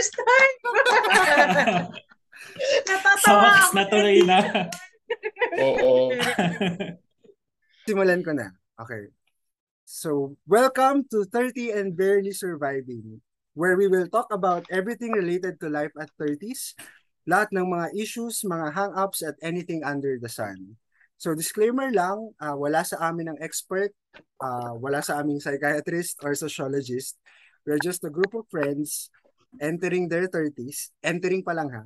first time. Natatawa wakas ako. na tuloy na. Oo. Simulan ko na. Okay. So, welcome to 30 and Barely Surviving, where we will talk about everything related to life at 30s, lahat ng mga issues, mga hang-ups, at anything under the sun. So, disclaimer lang, ah, wala sa amin ng expert, ah, wala sa aming psychiatrist or sociologist. We're just a group of friends entering their 30s, entering pa lang ha.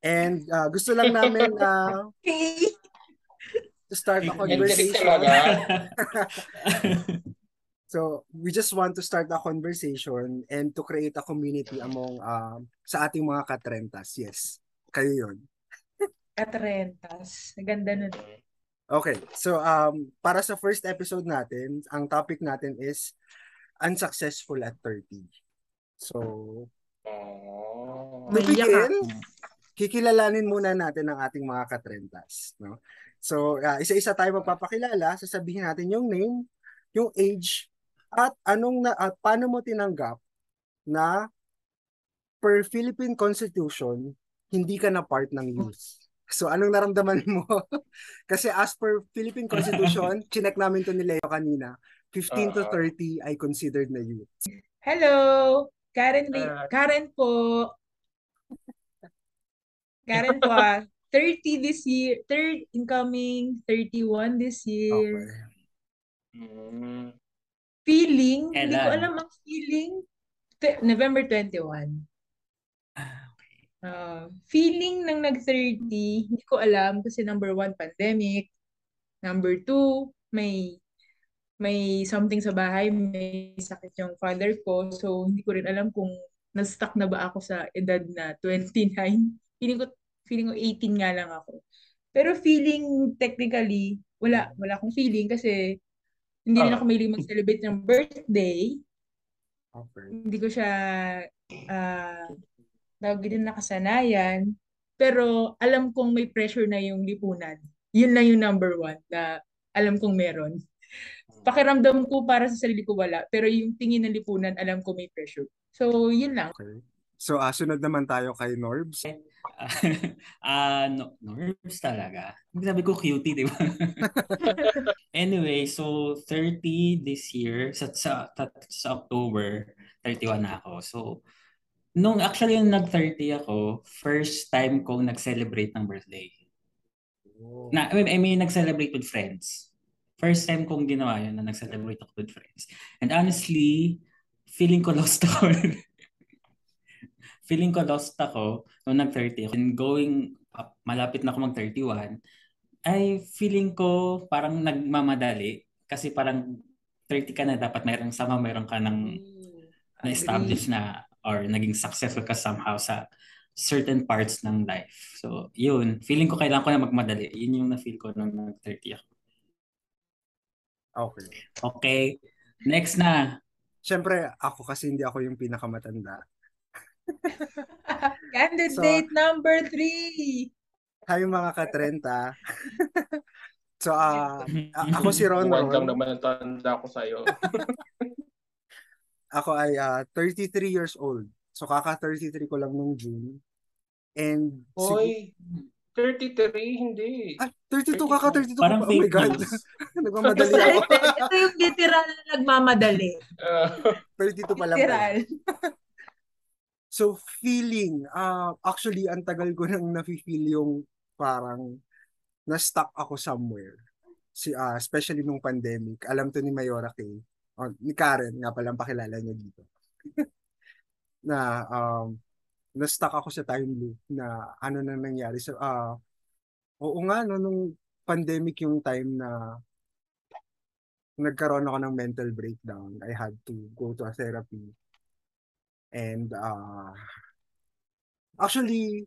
And ah, gusto lang namin Okay. to start a conversation. So, we just want to start a conversation and to create a community among um, sa ating mga katrentas. Yes, kayo yun. At rentas. Ganda nun. Okay, so um, para sa first episode natin, ang topic natin is unsuccessful at 30. So, Oh. to Maiyak begin, kikilalanin muna natin ang ating mga katrentas. No? So, uh, isa-isa tayo magpapakilala, sasabihin natin yung name, yung age, at anong na, at paano mo tinanggap na per Philippine Constitution, hindi ka na part ng youth. So, anong naramdaman mo? Kasi as per Philippine Constitution, chinek namin to ni Leo kanina, 15 to Ah. 30 ay considered na youth. Hello! Karen, Lee- Ah. Karen po. Karen po ah. 30 this year. Third incoming. 31 this year. Okay. Mm. Feeling. Hindi ko alam ang feeling. November 21. Ah, feeling ng nag-30, hindi ko alam kasi number one, pandemic. Number two, may may something sa bahay, may sakit yung father ko. So, hindi ko rin alam kung na-stuck na ba ako sa edad na 29. Feeling ko, feeling ko 18 nga lang ako. Pero feeling technically, wala, wala akong feeling kasi hindi rin Ah. ako mahilig mag-celebrate ng birthday. Okay. Hindi ko siya ah tawag din nakasanayan. Pero alam kong may pressure na yung lipunan. Yun na yung number one na alam kong meron. Pakiramdam ko para sa sarili ko wala. Pero yung tingin ng lipunan, alam ko may pressure. So, yun lang. Okay. So, ah, sunod naman tayo kay Norbs. Ah, no, nerves talaga. Sabi ko cutie, di ba? anyway, so 30 this year, sa, sa, sa October, 31 na ako. So, nung actually yung nag-30 ako, first time kong nag-celebrate ng birthday. Na, I mean, I mean, nag-celebrate with friends. First time kong ginawa yun na nag-celebrate ako with friends. And honestly, feeling ko lost ako. feeling ko lost ako nung nag-30 ako. And going up, malapit na ako mag-31, ay feeling ko parang nagmamadali. Kasi parang 30 ka na, dapat mayroong sama, mayroon ka ng na-establish na or naging successful ka somehow sa certain parts ng life. So, yun. Feeling ko kailangan ko na magmadali. Yun yung na-feel ko nung nag-30 ako. Okay. Okay. Next na. Siyempre, ako kasi hindi ako yung pinakamatanda. Candidate number three. Hi mga ka-30. so, ah, a- ako si Ron Buwan lang naman ang tanda ko sa'yo. Ako ay ah, 33 years old. So, kaka-33 ko lang nung June. And, sigu- Hoy, 33, hindi. ah, 32, kaka-32 ko Parang pa. Oh my God. news. Nagmamadali ako. Ito yung literal na nagmamadali. Ah, 32 pa lang. Literal. So, feeling, ah actually, ang tagal ko nang nafe-feel yung parang na-stuck ako somewhere. Si, ah especially nung pandemic. Alam to ni Mayora Kay. Oh, ni Karen, nga palang pakilala niya dito. na um, na-stuck ako sa time loop na ano na nangyari. So, ah oo nga, no, nung pandemic yung time na nagkaroon ako ng mental breakdown. I had to go to a therapy. And uh, actually,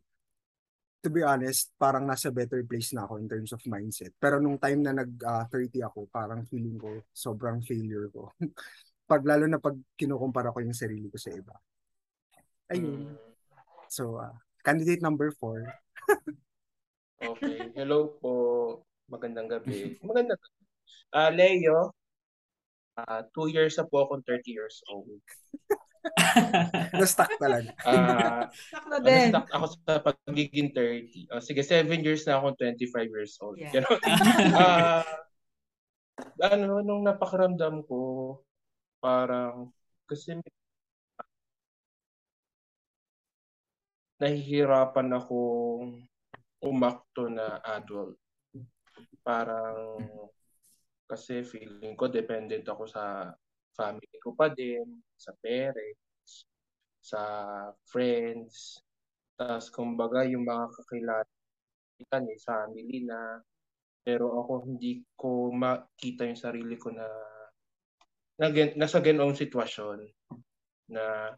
to be honest, parang nasa better place na ako in terms of mindset. Pero nung time na nag-30 ako, parang feeling ko sobrang failure ko. pag lalo na pag kinukumpara ko yung sarili ko sa iba. Ayun. mm, So, uh, candidate number four. okay. Hello po. Magandang gabi. Magandang gabi. Ah, Leo, ah two years na po akong 30 years old. Na-stuck talaga. Ah, Stuck na din. stuck ako sa pagiging 30. Oh, sige, 7 years na akong 25 years old. Yeah. Ganon. Ah, ano, nung napakaramdam ko, parang, kasi nahihirapan akong umakto na adult. Parang, kasi feeling ko dependent ako sa family ko pa din, sa parents, sa friends. Tapos, kumbaga, yung mga kakilala ni family na pero ako hindi ko makita yung sarili ko na, na nasa ganoong sitwasyon na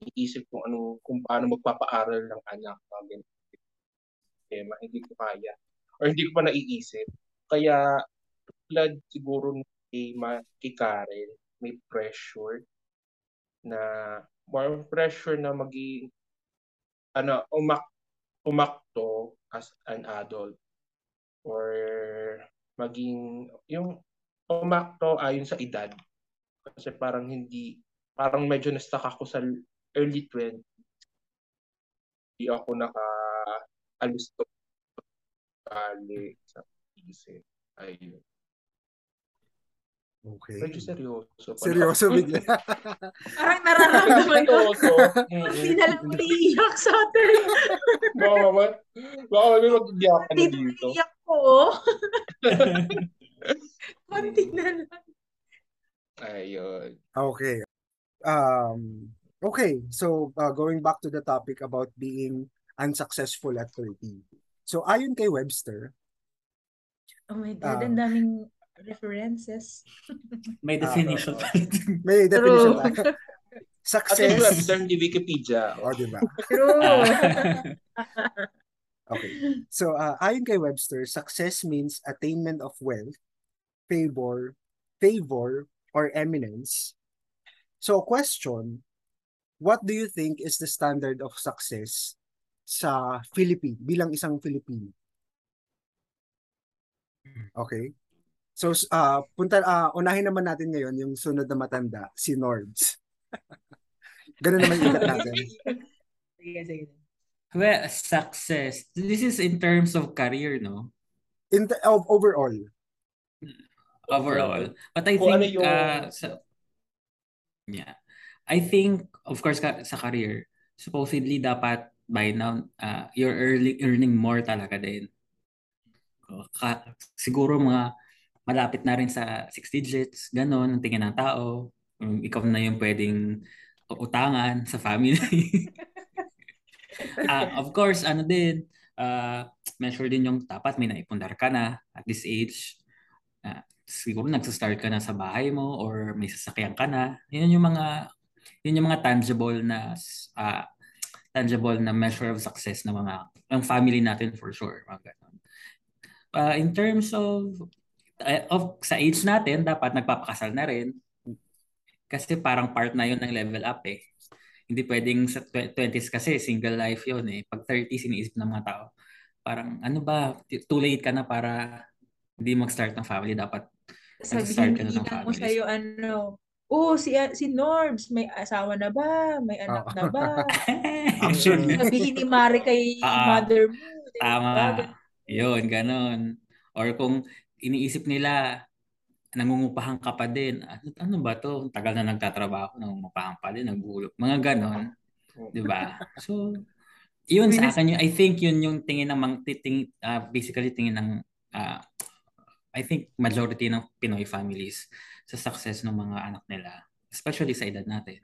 iisip kung ano kung paano magpapaaral ng anak ganito tema hindi ko kaya. Or hindi ko pa naiisip. Kaya tulad siguro ni Ma- kay Karen may pressure na more pressure na maging ano umak umakto as an adult. Or maging yung umakto ayon sa edad. Kasi parang hindi parang medyo na-stuck ako sa early 20 hindi ako naka alisto kali sa isip ayun Okay. medyo seryoso pala. Seryoso bigla. Parang nararamdaman ko. seryoso Hindi na lang umiiyak sa atin. baka mama baka mami mag-iyakan na Dito dito umiiyak ko. oh. Konti na lang. ayun Okay. Um, okay. So, uh, going back to the topic about being unsuccessful at 30. So, ayon kay Webster, Oh my God, Ah. ang daming references. May Ah, definition oo. pa may definition True. tayo. at Success. yung Webster hindi Wikipedia O, di ba? True. Okay. So, uh, ayon kay Webster, success means attainment of wealth, favor, favor, or eminence. So, question, what do you think is the standard of success sa Philippine, bilang isang Filipino? Okay. So, uh, punta, uh, unahin naman natin ngayon yung sunod na matanda, si Norbs. Ganun naman yung ikat natin. Sige, sige. Well, success. This is in terms of career, no? In the, of overall. Overall. But I Kung ano think, yung- uh, sa, yeah. I think, of course, ka, sa career, supposedly dapat by now, uh, you're early, earning more talaga din. Ka, siguro mga malapit na rin sa six digits, ganon, ang tingin ng tao. Um, ikaw na yung pwedeng utangan sa family. Ah, of course, ano din, uh, measure din yung dapat may naipundar ka na at this age. Ah, siguro nagsa-start ka na sa bahay mo or may sasakyan ka na. Yun yung mga yun yung mga tangible na ah, tangible na measure of success ng mga ng family natin for sure. Mga ganun. Ah, in terms of eh, of sa age natin, dapat nagpapakasal na rin. Kasi parang part na yun ng level up eh. Hindi pwedeng sa tw- 20s kasi single life yun eh. Pag 30s, iniisip ng mga tao. Parang ano ba, too late ka na para hindi mag-start ng family. Dapat Sabihin ka na ng Inang mo family. sa'yo, ano, oh, si, si Norbs, may asawa na ba? May anak na ba? Actually. Sabihin ni Mari kay Ah, mother mo. di ba? Tama. Yun, ganon. Or kung iniisip nila, nangungupahan ka pa din. Ano, ano ba to? Tagal na nagtatrabaho, nangungupahan pa din, nagbulok. Mga ganon. Di ba? So, yun sa akin, yun, I think yun yung tingin ng mga, titing, ah, basically tingin ng, ah, I think majority ng Pinoy families sa success ng mga anak nila. Especially sa edad natin.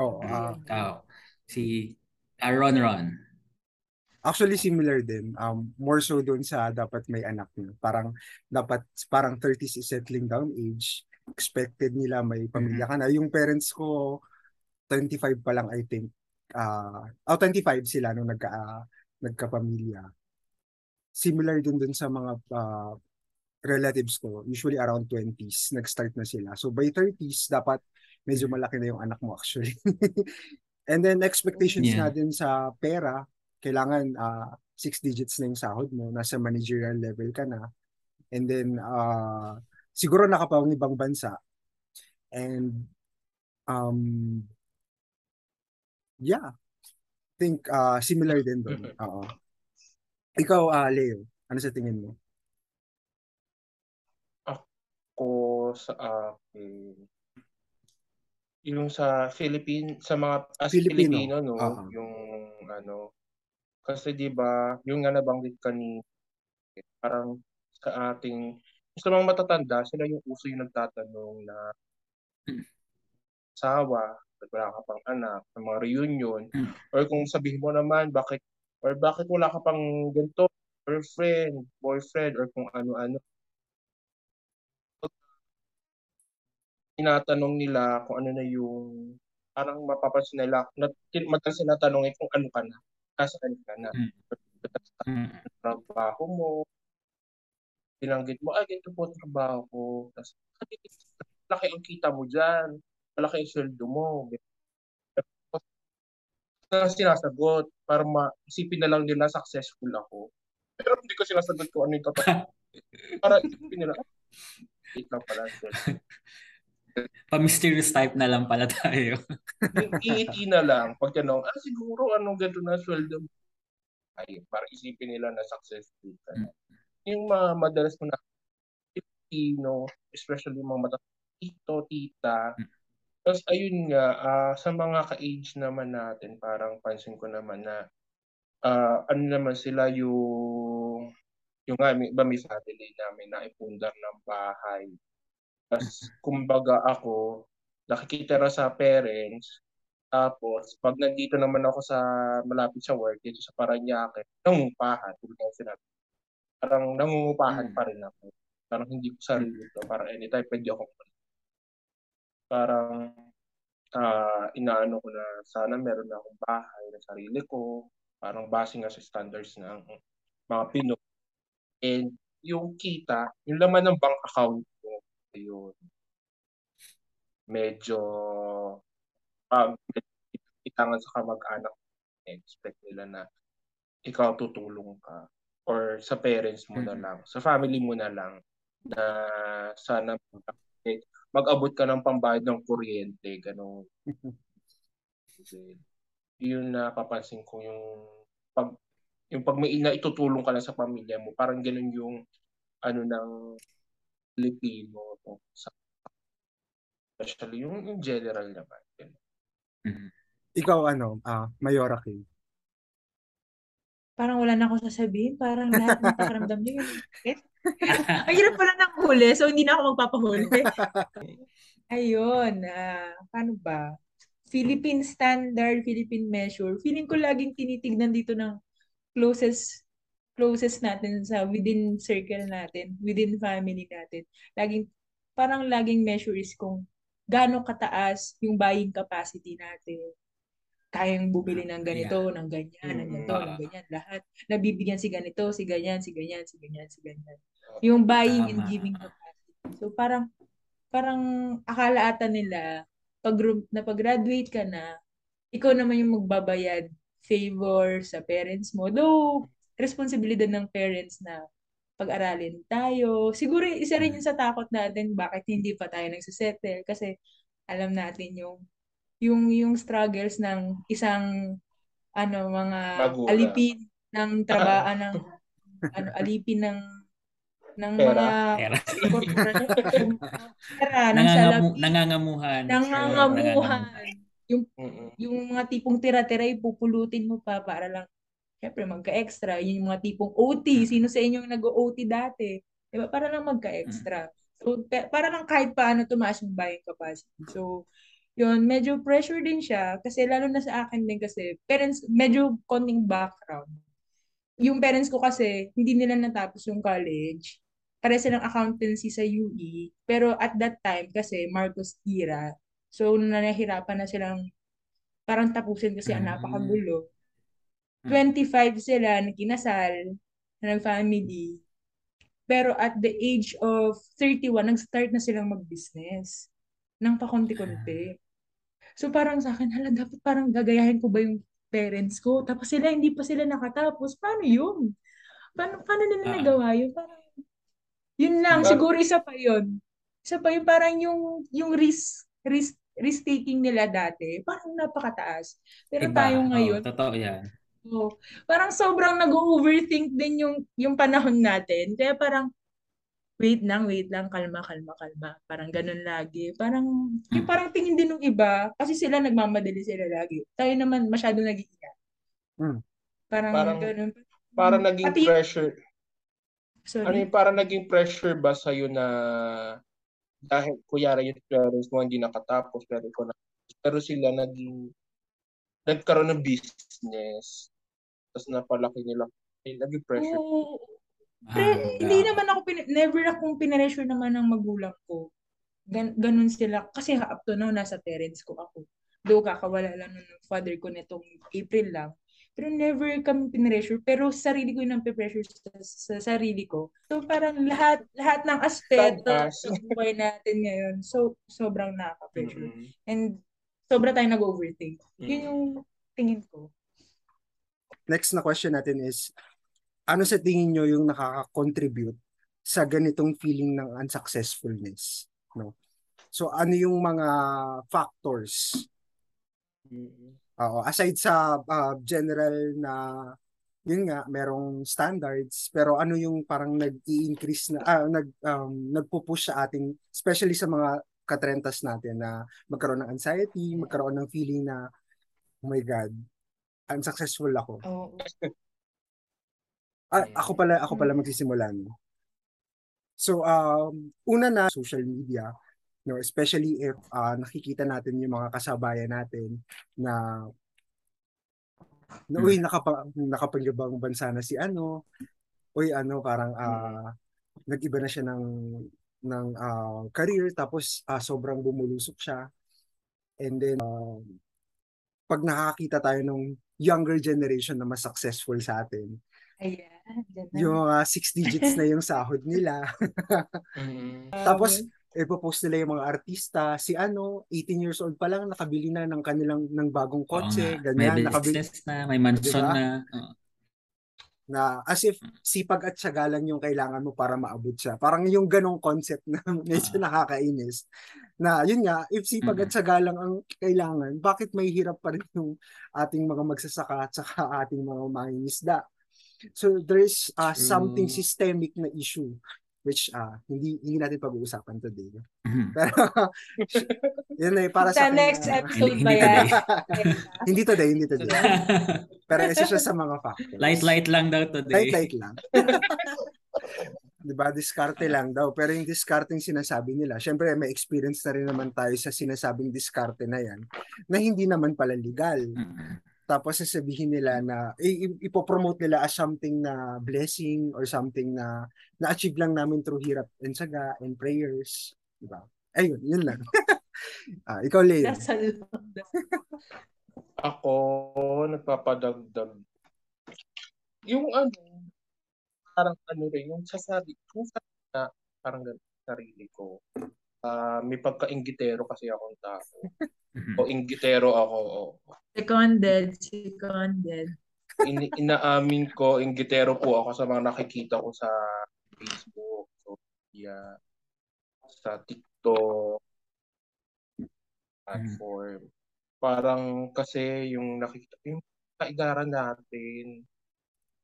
Oh, ah, Ikaw, si Aaron Ron. Actually, similar din. Um, more so doon sa dapat may anak niyo. Parang dapat parang 30s is settling down age. Expected nila may pamilya ka na. Yung parents ko, 25 pa lang I think. Uh, oh, 25 sila nung nagka, ah, nagkapamilya. Similar din dun sa mga ah, relatives ko. Usually around 20s, nag-start na sila. So by 30s, dapat medyo malaki na yung anak mo actually. And then expectations Yeah. natin sa pera, kailangan ah, six digits na yung sahod mo, nasa managerial level ka na. And then, ah, siguro nakapawang ibang bansa. And um yeah, think uh similar din doon. Mhm. Oo. Ikaw, uh, Leo, ano sa tingin mo? Ako sa akin, yung sa Philippine, sa mga as Filipino. Filipino, no, Oo. yung ano, kasi 'di ba, yung nga nabanggit kanina, parang sa ating sa mga matatanda, sila yung uso yung nagtatanong na asawa, wala ka pang anak, ng mga reunion, Mm. or kung sabihin mo naman, bakit, or bakit wala ka pang ganito, girlfriend, boyfriend, or kung ano-ano. Tinatanong nila kung ano na yung, parang mapapansin nila, madalas sinatanong kung ano ka na, kasaan ka na, Mm. Mm. trabaho mo, binanggit mo, ay, ganito po trabaho ko. Tapos, "Ay, malaki ang kita mo dyan. Malaki ang sweldo mo. Na sinasagot para maisipin na lang nila successful ako. Pero hindi ko sinasagot kung ano yung totoo. para isipin nila, "Ah, wait lang pala. sweldo." Pa-mysterious type na lang pala tayo. Iiti na lang. Pag tanong, ah, siguro anong ganito na sweldo mo? Ay, para isipin nila na successful ka na. Yung mga madalas mo na Filipino, especially yung mga mata tito, tita. Tapos ayun nga, ah, sa mga ka-age naman natin, parang pansin ko naman na ah, ano naman sila yung yung nga, may, iba may family namin na ipundar ng bahay. Tapos, kumbaga ako, nakikitira sa parents, tapos, pag nandito naman ako sa malapit sa work, dito sa Paranaque, nangungupahan. Tulad ng sinabi. Parang nangungupahan Mm. pa rin ako. Parang hindi ko sarili to. Parang anytime pwede ako Parang ah inaano ko na sana meron na akong bahay na sarili ko. Parang base nga sa standards ng mga Pinoy. And yung kita, yung laman ng bank account ko, yun, medyo pag itangan sa kamag-anak, expect nila na ikaw tutulong ka or sa parents mo na lang, sa family mo na lang na sana mag-abot ka ng pambayad ng kuryente, ganun. Yun na papansin ko yung pag yung pag may ina itutulong ka lang sa pamilya mo, parang ganun yung ano ng Pilipino sa especially yung in general naman. Ganun. Mhm. Ikaw ano, ah Mayora King. Parang wala na akong sasabihin. Parang lahat ng pakiramdam niyo yung eh. Ang hirap pala ng huli, so hindi na ako magpapahuli. Ayun, ah, paano ba? Philippine standard, Philippine measure. Feeling ko laging tinitignan dito ng closest closest natin sa within circle natin, within family natin. Laging parang laging measure is kung gaano kataas yung buying capacity natin. Kayang bumili ng ganito, ng ganyan, ng ganito, ng ganyan, lahat. Nabibigyan si ganito, si ganyan, si ganyan, si ganyan, si ganyan. Yung buying and Tama. giving capacity. So parang parang akala ata nila pag na pag-graduate ka na, ikaw naman yung magbabayad favor sa parents mo. Though, responsibilidad ng parents na pag-aralin tayo. Siguro isa rin yun sa takot natin bakit hindi pa tayo nagsisettle kasi alam natin yung yung yung struggles ng isang ano mga Magulang. alipin ng trabaho ng ano alipin ng ng Pera. mga Pera. pera ng Nangangamu, salapi nangangamuhan. nangangamuhan. yung yung mga tipong tira-tira ipupulutin mo pa para lang syempre magka-extra. Yun yung mga tipong OT sino sa inyo yung nag-OT dati? Di ba para lang magka-extra. So pe- para lang kahit paano tumaas yung buying capacity. So yun medyo pressure din siya. Kasi lalo na sa akin din kasi parents medyo konting background yung parents ko kasi hindi nila natapos yung college pare silang accountancy sa UE pero at that time kasi Marcos era So, nahihirapan na silang parang tapusin kasi Mm. napakagulo. Mm. 25 sila na kinasal, na nag-family. Pero at the age of 31, nag-start na silang mag-business. Nang pakonti-konti. So parang sa akin, hala, dapat parang gagayahin ko ba yung parents ko? Tapos sila, hindi pa sila nakatapos. Paano yun? Paano, paano nila Ah. nagawa yun? Parang, yun lang, Parang- siguro isa pa yun. Isa pa yung parang yung, yung risk, risk, risk taking nila dati, parang napakataas. Pero Iba. tayo ngayon, totoo yan. oh, parang sobrang nag-overthink din yung, yung panahon natin. Kaya parang, wait lang, wait lang, kalma, kalma, kalma. Parang ganun lagi. Parang, yung Mm. parang tingin din ng iba, kasi sila nagmamadali sila lagi. Tayo naman masyado nag-iingat. Mm. Parang, Parang- ganun. Para naging Pati- pressure. Sorry. Ano yung para naging pressure ba sa'yo na dahil kuyari yung parents mo hindi nakatapos pero ikaw na pero sila naging nagkaroon ng business tapos napalaki nila ay, naging pressure Oo. Ah, Pero hindi grabe. naman ako, pin- never akong pinressure naman ng magulang ko. Gan ganun sila. Kasi up to now, nasa parents ko ako. Though kakawala lang nun ng father ko netong April lang. Pero never kami pinressure. Pero sarili ko yung pressure sa, sa sarili ko. So parang lahat lahat ng aspeto sa buhay natin ngayon, so sobrang nakaka-pressure. Mm-mm. And sobra tayong nag-overthink. Yun Mm. yung tingin ko. Next na question natin is, ano sa tingin nyo yung nakaka-contribute sa ganitong feeling ng unsuccessfulness? No? So ano yung mga factors Mm-mm. Oo, aside sa ah, general na yun nga, merong standards, pero ano yung parang nag-i-increase na ah, nag um, nagpo-push sa ating especially sa mga katrentas natin na magkaroon ng anxiety, magkaroon ng feeling na oh my god, unsuccessful ako. Oo. Ah, ako pala ako pala magsisimula no. So um una na social media no? Especially if ah, nakikita natin yung mga kasabayan natin na na uy nakapa, bansa na si ano. Uy ano parang ah, nag-iba na siya ng ng ah, career tapos ah, sobrang bumulusok siya. And then ah, pag nakakita tayo ng younger generation na mas successful sa atin Ayan. yung mga six digits na yung sahod nila Mm-mm. Tapos, ipopost nila yung mga artista, si ano, 18 years old pa lang, nakabili na ng kanilang ng bagong kotse. May ganyan, nakabili business na, may mansion Diba? na. Oo. na as if sipag at syaga lang yung kailangan mo para maabot siya. Parang yung ganong concept na medyo Ah. nakakainis. Na yun nga, if sipag at Mm. syaga lang ang kailangan, bakit may hirap pa rin yung ating mga magsasaka at saka ating mga mangingisda? So there's uh, something systemic na issue which uh, hindi hindi natin pag-uusapan today. Mhm. Pero yun eh, para Sa sa akin, next ah, episode Hindi- ba hindi yan? hindi today, hindi today. Pero isa siya sa mga factors. Light-light lang daw today. Light-light lang. 'Di ba? Diskarte lang daw. Pero yung discarding sinasabi nila, syempre may experience na rin naman tayo sa sinasabing diskarte na yan, na hindi naman pala legal. Mhm. Tapos sasabihin nila na ipopromote nila as something na blessing or something na na-achieve lang namin through hirap and saga and prayers. 'Di ba? Ayun, yun lang. ah, ikaw, Leo. Dasal. Ako, nagpapadagdag. Yung ano, parang ano rin, yung sa sarili, yung sa na, parang ganun, sarili ko. Ah, may pagka-inggitero kasi akong tao. Mhm. O inggitero ako. O, Seconded, seconded. in, inaamin ko, inggitero po ako sa mga nakikita ko sa Facebook, so, yeah, sa TikTok, platform. Parang kasi yung nakikita, yung kaigaran natin,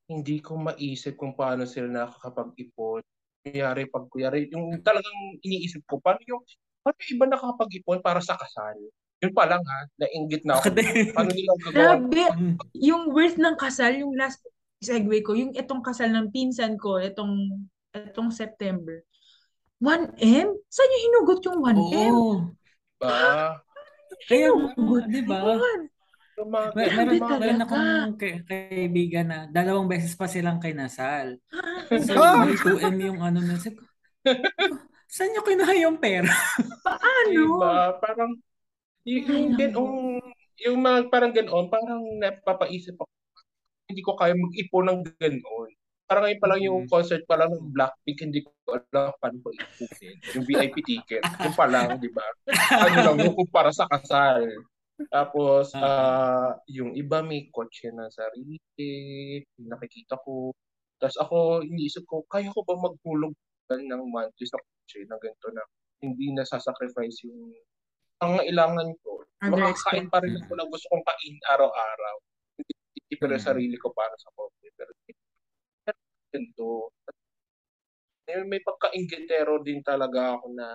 hindi ko maisip kung paano sila nakakapag-ipon. Kuyari, pag kuyari, yung talagang iniisip ko, paano yung, paano yung iba nakakapag-ipon para sa kasal? Yun pa lang ha, nainggit na ako. Paano nila gagawa? Grabe, Mm. yung worth ng kasal, yung last segue ko, yung itong kasal ng pinsan ko, itong, itong September. 1M? Saan yung hinugot yung 1M? Oo. Ba? Kaya Hinugot. nga, di ba? Yun. Yung mga, Mer- Grabe meron, yung mga, talaga. meron akong kay- kaibigan na dalawang beses pa silang kinasal. So, Ah! may 2M yung ano na. Sabi ko, "Oh, Saan nyo kinuha yung pera? Paano? Diba? Parang, y- Ay, yung naku. ganoon, yung mga parang ganoon, parang napapaisip ako, hindi ko kaya mag-ipon ng ganoon. Parang ngayon pa lang yung Mhm. concert pa lang ng Blackpink, hindi ko alam paano ko ipunin. Yung VIP ticket, yung pa lang, di ba? Ano lang yung kumpara sa kasal. Tapos, ah yung iba may kotse na sarili, nakikita ko. Tapos ako, iniisip ko, kaya ko ba maghulog ng monthly sa kotse na ganito na hindi nasasacrifice yung ang kailangan ko. Makakain pa rin ako na gusto kong kain araw-araw. Hindi, pero mm-hmm. sarili ko para sa coffee. Pero ganito. May pagka-inggitero din talaga ako na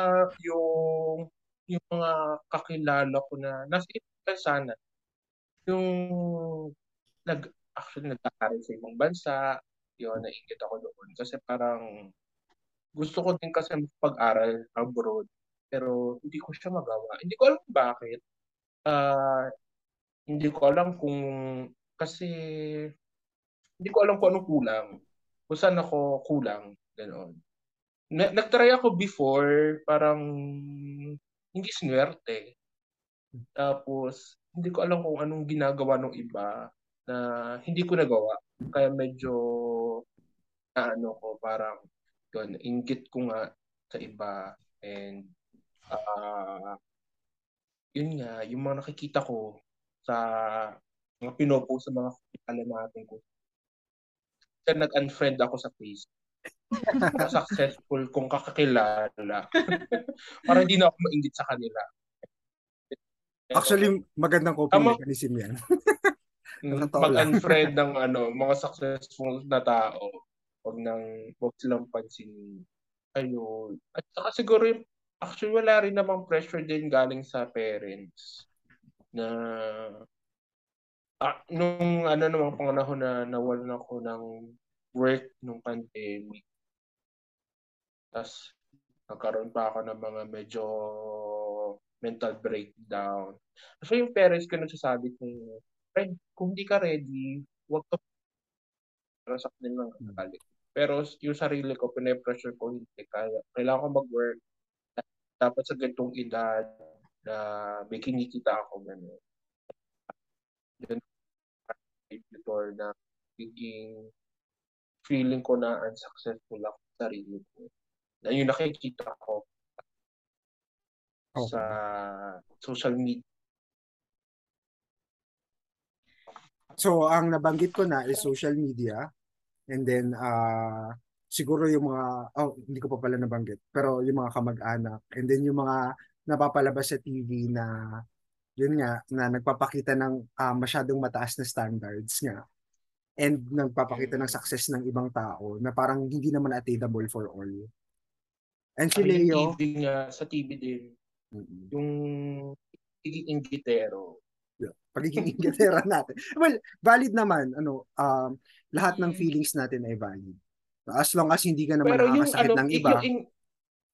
uh, yung yung mga kakilala ko na nasa ibang sana yung nag actually nagkakaroon sa ibang bansa yun nainggit ako doon. Kasi parang gusto ko din kasi pag-aral abroad pero hindi ko siya magawa. Hindi ko alam bakit. Uh, hindi ko alam kung kasi hindi ko alam kung anong kulang kung saan ako kulang ganoon nagtry ako before, parang hindi swerte. Tapos, hindi ko alam kung anong ginagawa ng iba na hindi ko nagawa. Kaya medyo, ano ko, parang, yun, ingit ko nga sa iba. And, uh, yun nga, yung mga nakikita ko sa mga pinopost sa mga kakilala natin ko. Kaya nag-unfriend ako sa Facebook successful kung kakakilala. Para hindi na ako maingit sa kanila. Actually, magandang coping Tama, mechanism yan. Mag-unfriend ng ano, mga successful na tao. Huwag nang, huwag silang pansinin. Ayun. At saka siguro, actually wala rin namang pressure din galing sa parents na ah, nung ano namang panganahon na nawalan ako ng work nung pandemic tapos, nagkaroon pa ako ng mga medyo mental breakdown. So, yung parents ko nagsasabi kung, friend, kung hindi ka ready, huwag ka para sa kanila ng galit. Pero yung sarili ko, pinapressure ko, hindi kaya. Kailangan ko mag-work. Dapat sa ganitong edad na may kinikita ako gano'n. Then, before na magiging feeling ko na unsuccessful ako sa sarili ko na yung nakikita ko okay. sa social media. So, ang nabanggit ko na is social media. And then, uh, siguro yung mga, oh, hindi ko pa pala nabanggit, pero yung mga kamag-anak. And then yung mga napapalabas sa TV na, yun nga, na nagpapakita ng uh, masyadong mataas na standards nga. And nagpapakita ng success ng ibang tao na parang hindi naman attainable for all. And si Leo. TV nga, sa TV din. Mm-hmm. Yung pagiging inggitero. Yeah, pagiging inggitero natin. Well, valid naman. Ano, um, lahat ng feelings natin ay valid. As long as hindi ka naman Pero nakakasakit yung, ano, ng iba. Yung, yung,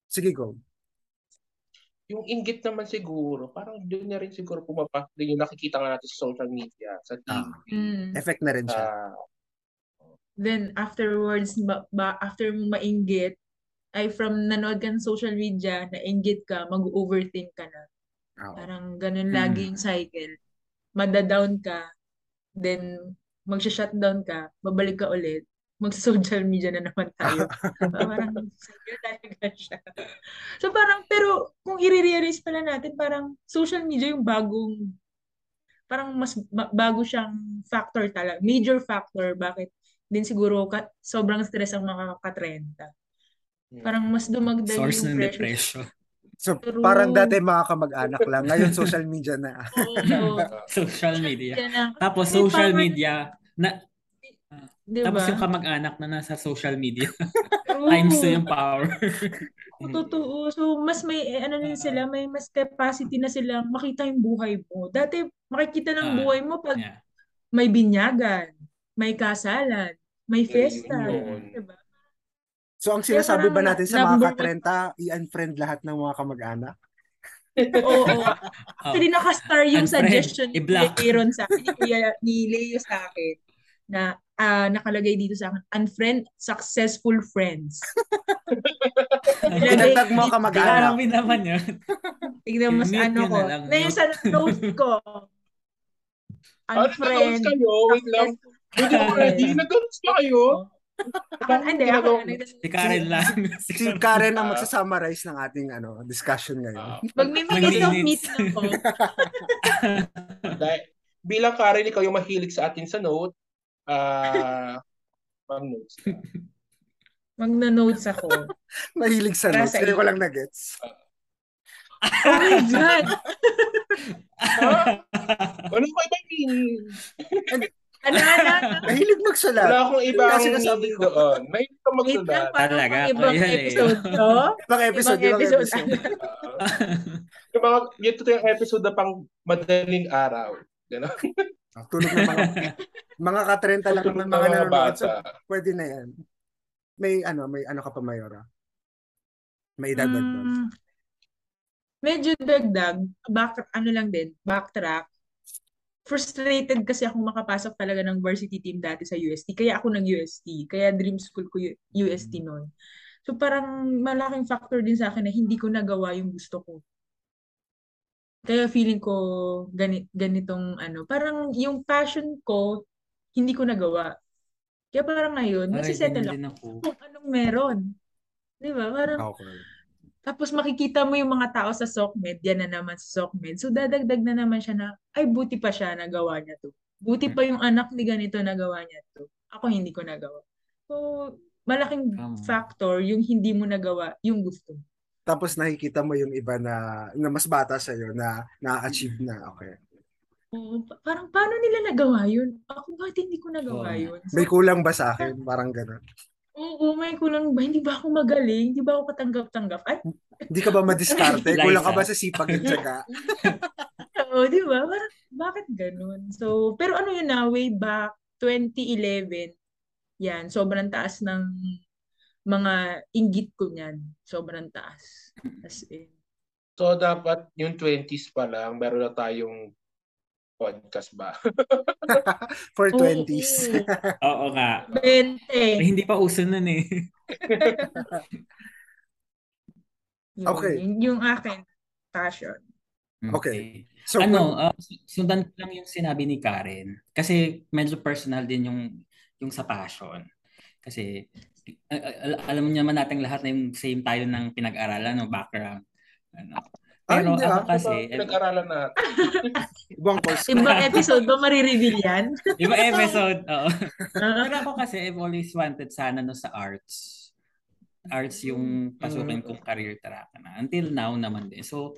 sige, go. Yung inggit naman siguro, parang doon na rin siguro pumapasok din yung nakikita nga natin sa social media, sa TV. Ah, mm. Effect na rin siya. Uh, then afterwards, ba, ba, after mo mainggit, ay from nanood ka ng social media, na-engage ka, mag-overthink ka na. Oh. Parang ganun hmm. lagi yung cycle. Madadown ka, then magsha-shutdown ka, babalik ka ulit, mag-social media na naman tayo. parang cycle talaga siya. So parang, pero kung i-realize pala natin, parang social media yung bagong, parang mas bago siyang factor talaga, major factor, bakit din siguro ka, sobrang stress ang mga katrenta. Parang mas dumagdag Source yung ng pressure. depression. So, True. parang dati mga kamag-anak lang. Ngayon, social media na. Oo. social media. Tapos, social media na Diba? Tapos yung kamag-anak na nasa social media. Times to yung power. Totoo. So, mas may, eh, ano din sila, may mas capacity na sila makita yung buhay mo. Dati, makikita ng uh, buhay mo pag yeah. may binyagan, may kasalan, may festa. Diba? So ang sinasabi ba natin sa mga ka-30, i-unfriend lahat ng mga kamag-anak? Oo. oo. Actually, naka-star yung Unfriend, suggestion ni Aaron sa akin, ni, Kuya, ni Leo sa akin, na uh, nakalagay dito sa akin, unfriend successful friends. Pinagtag mo kamag-anak. Grabe naman yun. Tignan mo sa ano ko. Na, na yung sa notes ko. Unfriend. Ano kayo? Wait lang. Hindi ko ready. Nag-notes kayo? Ako, hindi, ako, si Karen lang. Si, si Karen ang magsa-summarize ng ating ano discussion ngayon. Uh, Magmi-minute of meet lang ko. bilang Karen, ikaw yung mahilig sa atin sa note, ah, uh, notes. Magna-notes ako. Mahilig sa Para notes. sa Kaya ko lang na-gets. Oh my God! Ano ba ibang meaning? Ano, ano, ano? Mahilig magsulat. Wala akong ibang Kasi nasabi ko. doon. May lang, magsulat. Talaga, ibang eh. episode to. Ibang episode, Ibang ibang episode. episode. yung mga, ito yung episode na pang madaling araw. Gano'n? Tulog na mga mga ka-30 lang na mga nanonood. So, pwede na yan. May ano, may ano ka pa Mayora? May idadagdag. Mm, medyo dagdag, back, ano lang din, backtrack. Frustrated kasi akong makapasok talaga ng varsity team dati sa UST. Kaya ako nag-UST. Kaya dream school ko UST noon. So parang malaking factor din sa akin na hindi ko nagawa yung gusto ko. Kaya feeling ko ganit, ganitong ano, parang yung passion ko, hindi ko nagawa. Kaya parang ngayon, Ay, nasisettle ganyan ako din ako. kung anong meron. Di ba? Parang, Okay. Tapos makikita mo yung mga tao sa SOCMED, yan na naman sa SOCMED. So dadagdag na naman siya na, ay buti pa siya nagawa niya to. Buti pa yung anak ni ganito nagawa niya to. Ako hindi ko nagawa. So, malaking Tama. factor yung hindi mo nagawa, yung gusto mo. Tapos nakikita mo yung iba na, na mas bata sa'yo na na-achieve na. Okay. Oo, pa- parang paano nila nagawa yun? Ako bakit hindi ko nagawa Oo. yun? So, May kulang ba sa akin? Parang gano'n. Oo, may kulang ba? Hindi ba ako magaling? Hindi ba ako katanggap-tanggap? Ay, Hindi ka ba madiskarte? Liza. Kulang ka ba sa sipag at syaga? Oo, di ba? Parang, bakit ganun? So, pero ano yun na, way back 2011, yan, sobrang taas ng mga inggit ko niyan. Sobrang taas. As in. So, dapat yung 20s pa lang, meron na tayong podcast ba? For Oo, 20s. Oo nga. 20. Eh, hindi pa uso nun eh. Yun, Okay. Yung, yung akin, passion. Okay. So, ano, uh, sundan ko lang yung sinabi ni Karen. Kasi medyo personal din yung yung sa passion. Kasi al- al- alam mo naman natin lahat na yung same tayo ng pinag-aralan, no, background. Ano. Pero hindi ako ah. kasi, Diba, pinag-aralan natin. ibang course ka. Ibang episode ba marireveal yan? iba episode, oo. Ah, Pero ako kasi, I've always wanted sana no sa arts. Arts yung pasukin kong career track na. Until now naman din. So,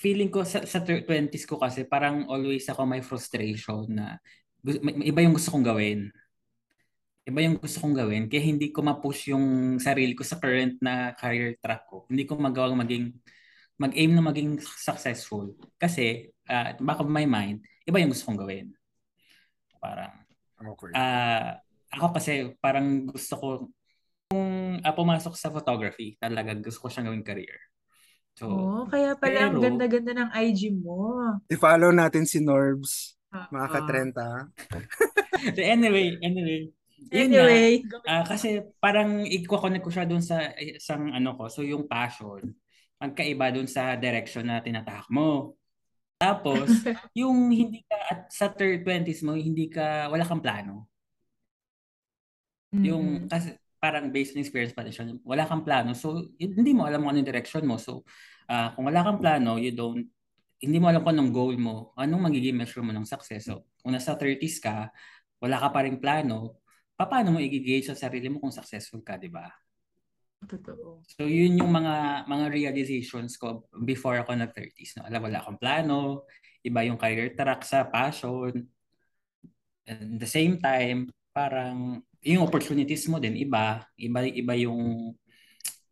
feeling ko sa, sa 20s ko kasi parang always ako may frustration na iba yung gusto kong gawin. Iba yung gusto kong gawin kaya hindi ko ma-push yung sarili ko sa current na career track ko. Hindi ko magawang maging mag-aim na maging successful kasi uh, back of my mind, iba yung gusto kong gawin. Parang Okay. Ah, ako kasi parang gusto ko kung ah, pumasok sa photography, talaga gusto ko siyang gawing career. So, Oo, kaya pala ang Pero- ganda-ganda ng IG mo. I-follow natin si Norbs. Ah, Mga ah. ka-30. anyway, anyway. Anyway, ah, kasi parang i-connect ko siya doon sa isang ano ko, so yung passion, magkaiba doon sa direction na tinatahak mo. Tapos, yung hindi ka at sa third 20s mo, hindi ka wala kang plano. Yung Mm. kasi parang based on experience pa rin siya. Wala kang plano. So, hindi mo alam kung anong direction mo. So, ah, kung wala kang plano, you don't hindi mo alam kung anong goal mo, anong magiging measure mo ng success. So, kung nasa 30s ka, wala ka pa rin plano, paano mo i-gauge sa sarili mo kung successful ka, di ba? Totoo. So, yun yung mga mga realizations ko before ako nag-30s. No? Alam, wala akong plano, iba yung career track sa passion. And the same time, parang yung opportunities mo din iba, iba iba yung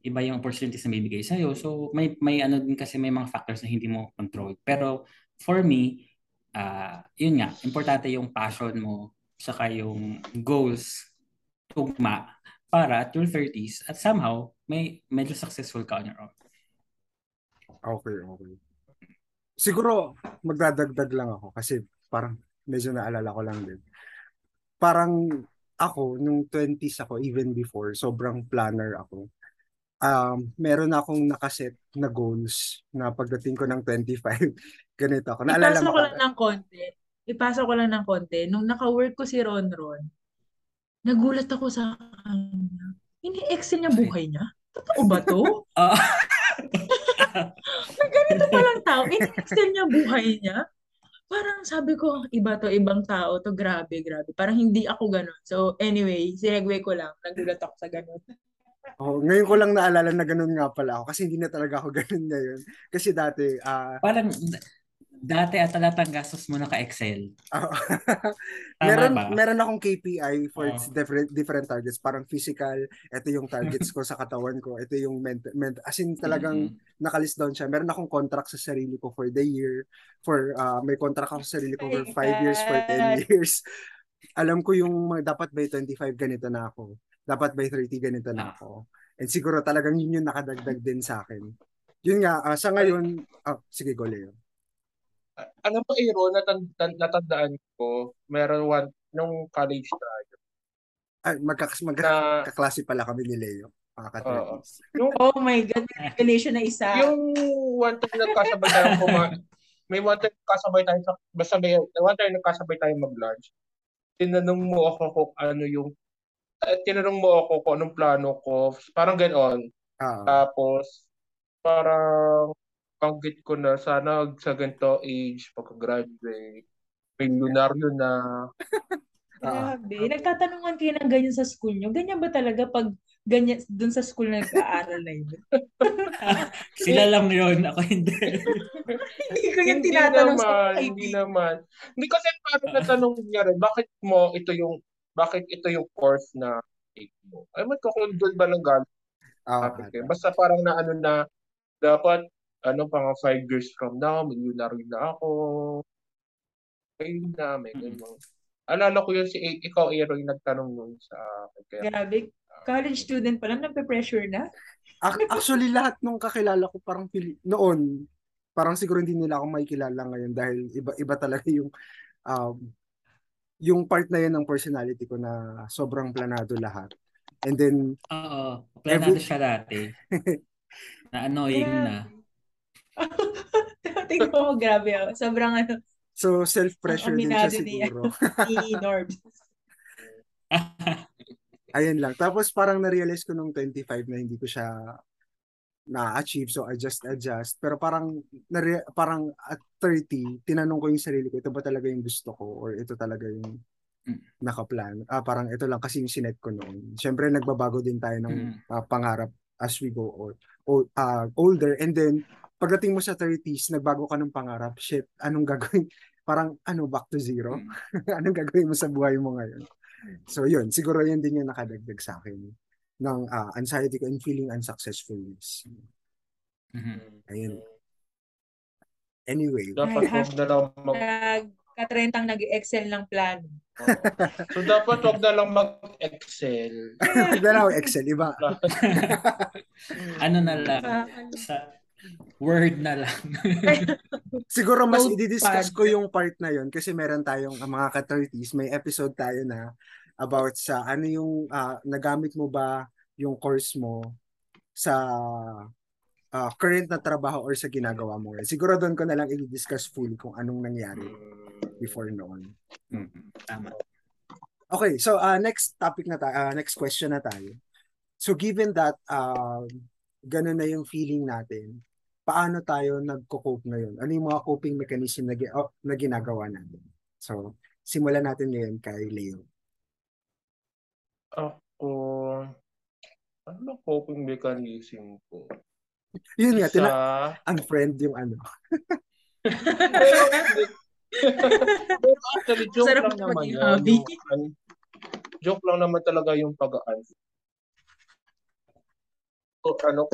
iba yung opportunities na bibigay sa So may may ano din kasi may mga factors na hindi mo control. Pero for me, ah yun nga, importante yung passion mo saka yung goals tugma para at your 30s at somehow may medyo successful ka on your own. Okay, okay. Siguro, magdadagdag lang ako kasi parang medyo naalala ko lang din. Parang ako, nung 20s ako, even before, sobrang planner ako. Um, meron akong nakaset na goals na pagdating ko ng 25, ganito ako. Naalala Ipasok mo ko lang ng konti. Ipasok ko lang ng konti. Nung naka-work ko si Ron Ron, nagulat ako sa kanya. Ini-excel niya buhay niya? Totoo ba to? Ah, Na ganito palang tao, ini-excel niya buhay niya? Parang sabi ko, iba to, ibang tao to, grabe, grabe. Parang hindi ako ganun. So anyway, segue ko lang, nagulat ako sa ganun. Oh, ngayon ko lang naalala na ganun nga pala ako kasi hindi na talaga ako ganun ngayon. Kasi dati, ah Parang dati at talatang gastos mo naka-Excel. ah, Tama meron ba? meron akong KPI for its Oo. different different targets, parang physical, ito yung targets ko sa katawan ko, ito yung mental, ment as in talagang Mm-mm. nakalist down siya. Meron akong contract sa sarili ko for the year, for ah, may contract ako sa sarili ko for Oh 5 my years, for 10 God. years. Alam ko yung dapat by 25 ganito na ako. Dapat by 30 ganito na Ah. ako. And siguro talagang yun yung nakadagdag din sa akin. Yun nga, ah, sa ngayon, ah, sige go Leo. Alam mo, Aaron, natand- natandaan ko, meron one, nung college tayo, Ay, magkakas na, magkaklase pala kami ni Leo. Mga oo, ka-30s. yung, Oh my God, revelation na isa. yung one time nagkasabay tayo kuma, may one time nagkasabay tayo, sa, basta may, one time nagkasabay tayo mag-lunch, tinanong mo ako kung ano yung, eh, tinanong mo ako kung anong plano ko, parang ganoon. Ah, Tapos, parang banggit ko na sana sa ganito age, pagka-graduate, may lunaryo na. ah, Grabe. Nagtatanungan kayo ng ganyan sa school nyo. Ganyan ba talaga pag ganyan dun sa school na nag-aaral na yun? Sila lang yun, ako hindi. Hindi ko yung Hindi tinatanong sa naman, hindi kaibigan. naman. Hindi kasi parang natanong niya rin, bakit mo ito yung, bakit ito yung course na take mo? Ay, magkakundol ba ng galing ah, topic ata. eh? Basta parang na ano na, dapat, ano, pang five years from now, milyonaryo na ako. Ayun na, may Mm-mm. ganyan. Alala ko yun si ikaw, Aaron, yung nagtanong nun sa akin. Kaya, Grabe. College student pa lang, nagpe-pressure na. Ac- Actually, lahat nung kakilala ko parang pili- noon, parang siguro hindi nila ako makikilala ngayon dahil iba iba talaga yung um, yung part na yun ng personality ko na sobrang planado lahat. And then Oo, planado every siya dati. Na annoying na. Tingnan mo, grabe. Oh. Sobrang ano, so self-pressure din siya siguro. ni Norbs. Ayun lang. Tapos parang na-realize ko nung 25 na hindi ko siya na-achieve so I just adjust. Pero parang nare- parang at 30, tinanong ko yung sarili ko, ito ba talaga yung gusto ko or ito talaga yung Mm. nakaplan. Ah, parang ito lang kasi yung sinet ko noon. Siyempre nagbabago din tayo ng Mm. ah, pangarap as we go or, o- ah, older and then pagdating mo sa 30s, nagbago ka ng pangarap. Shit, anong gagawin? Parang ano, back to zero? Mm. anong gagawin mo sa buhay mo ngayon? So yun, siguro yun din yung nakadagdag sa akin ng ah, anxiety ko and feeling unsuccessfulness. Mhm. Ayun. Anyway, dapat Ay, wag na lang mag, Nag, katrentang nag-excel ng plano. So, dapat wag na lang mag-excel. dalaw Excel, iba. Ano na lang, sa word na lang. Siguro mas Notepad. i-discuss ko yung part na yun kasi meron tayong ah, mga ka-30s, may episode tayo na about sa ano yung ah, nagamit mo ba yung course mo sa ah, current na trabaho or sa ginagawa mo. Siguro doon ko na lang i-discuss fully kung anong nangyari before noon. Mhm. Tama. Okay, so uh, next topic na tayo, uh, next question na tayo. So given that um ganun na yung feeling natin, paano tayo nagko-cope ngayon? Ano yung mga coping mechanism na, gi- oh, na ginagawa natin? So, simulan natin ngayon kay Leo. Ako, ano ba coping mechanism ko? Yun nga, Isa, tina- unfriend yung ano. pero, actually, joke Sarap lang na naman yun. hobby. Yung, joke lang naman talaga yung pag-aan. So, ano,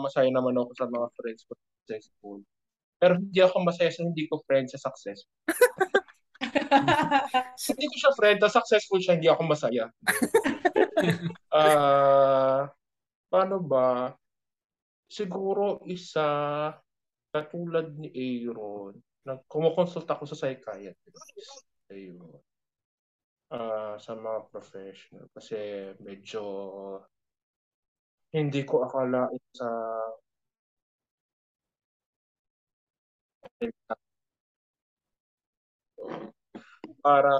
masaya naman ako sa mga friends ko sa successful. Pero hindi ako masaya sa hindi ko friend sa success. Hindi ko siya friend, na successful siya, hindi ako masaya. Ah, paano ba? Siguro isa katulad ni Aaron, nag kumukonsult ako sa psychiatrist. Ayun. Ah, sa mga professional kasi medyo hindi ko akalain sa para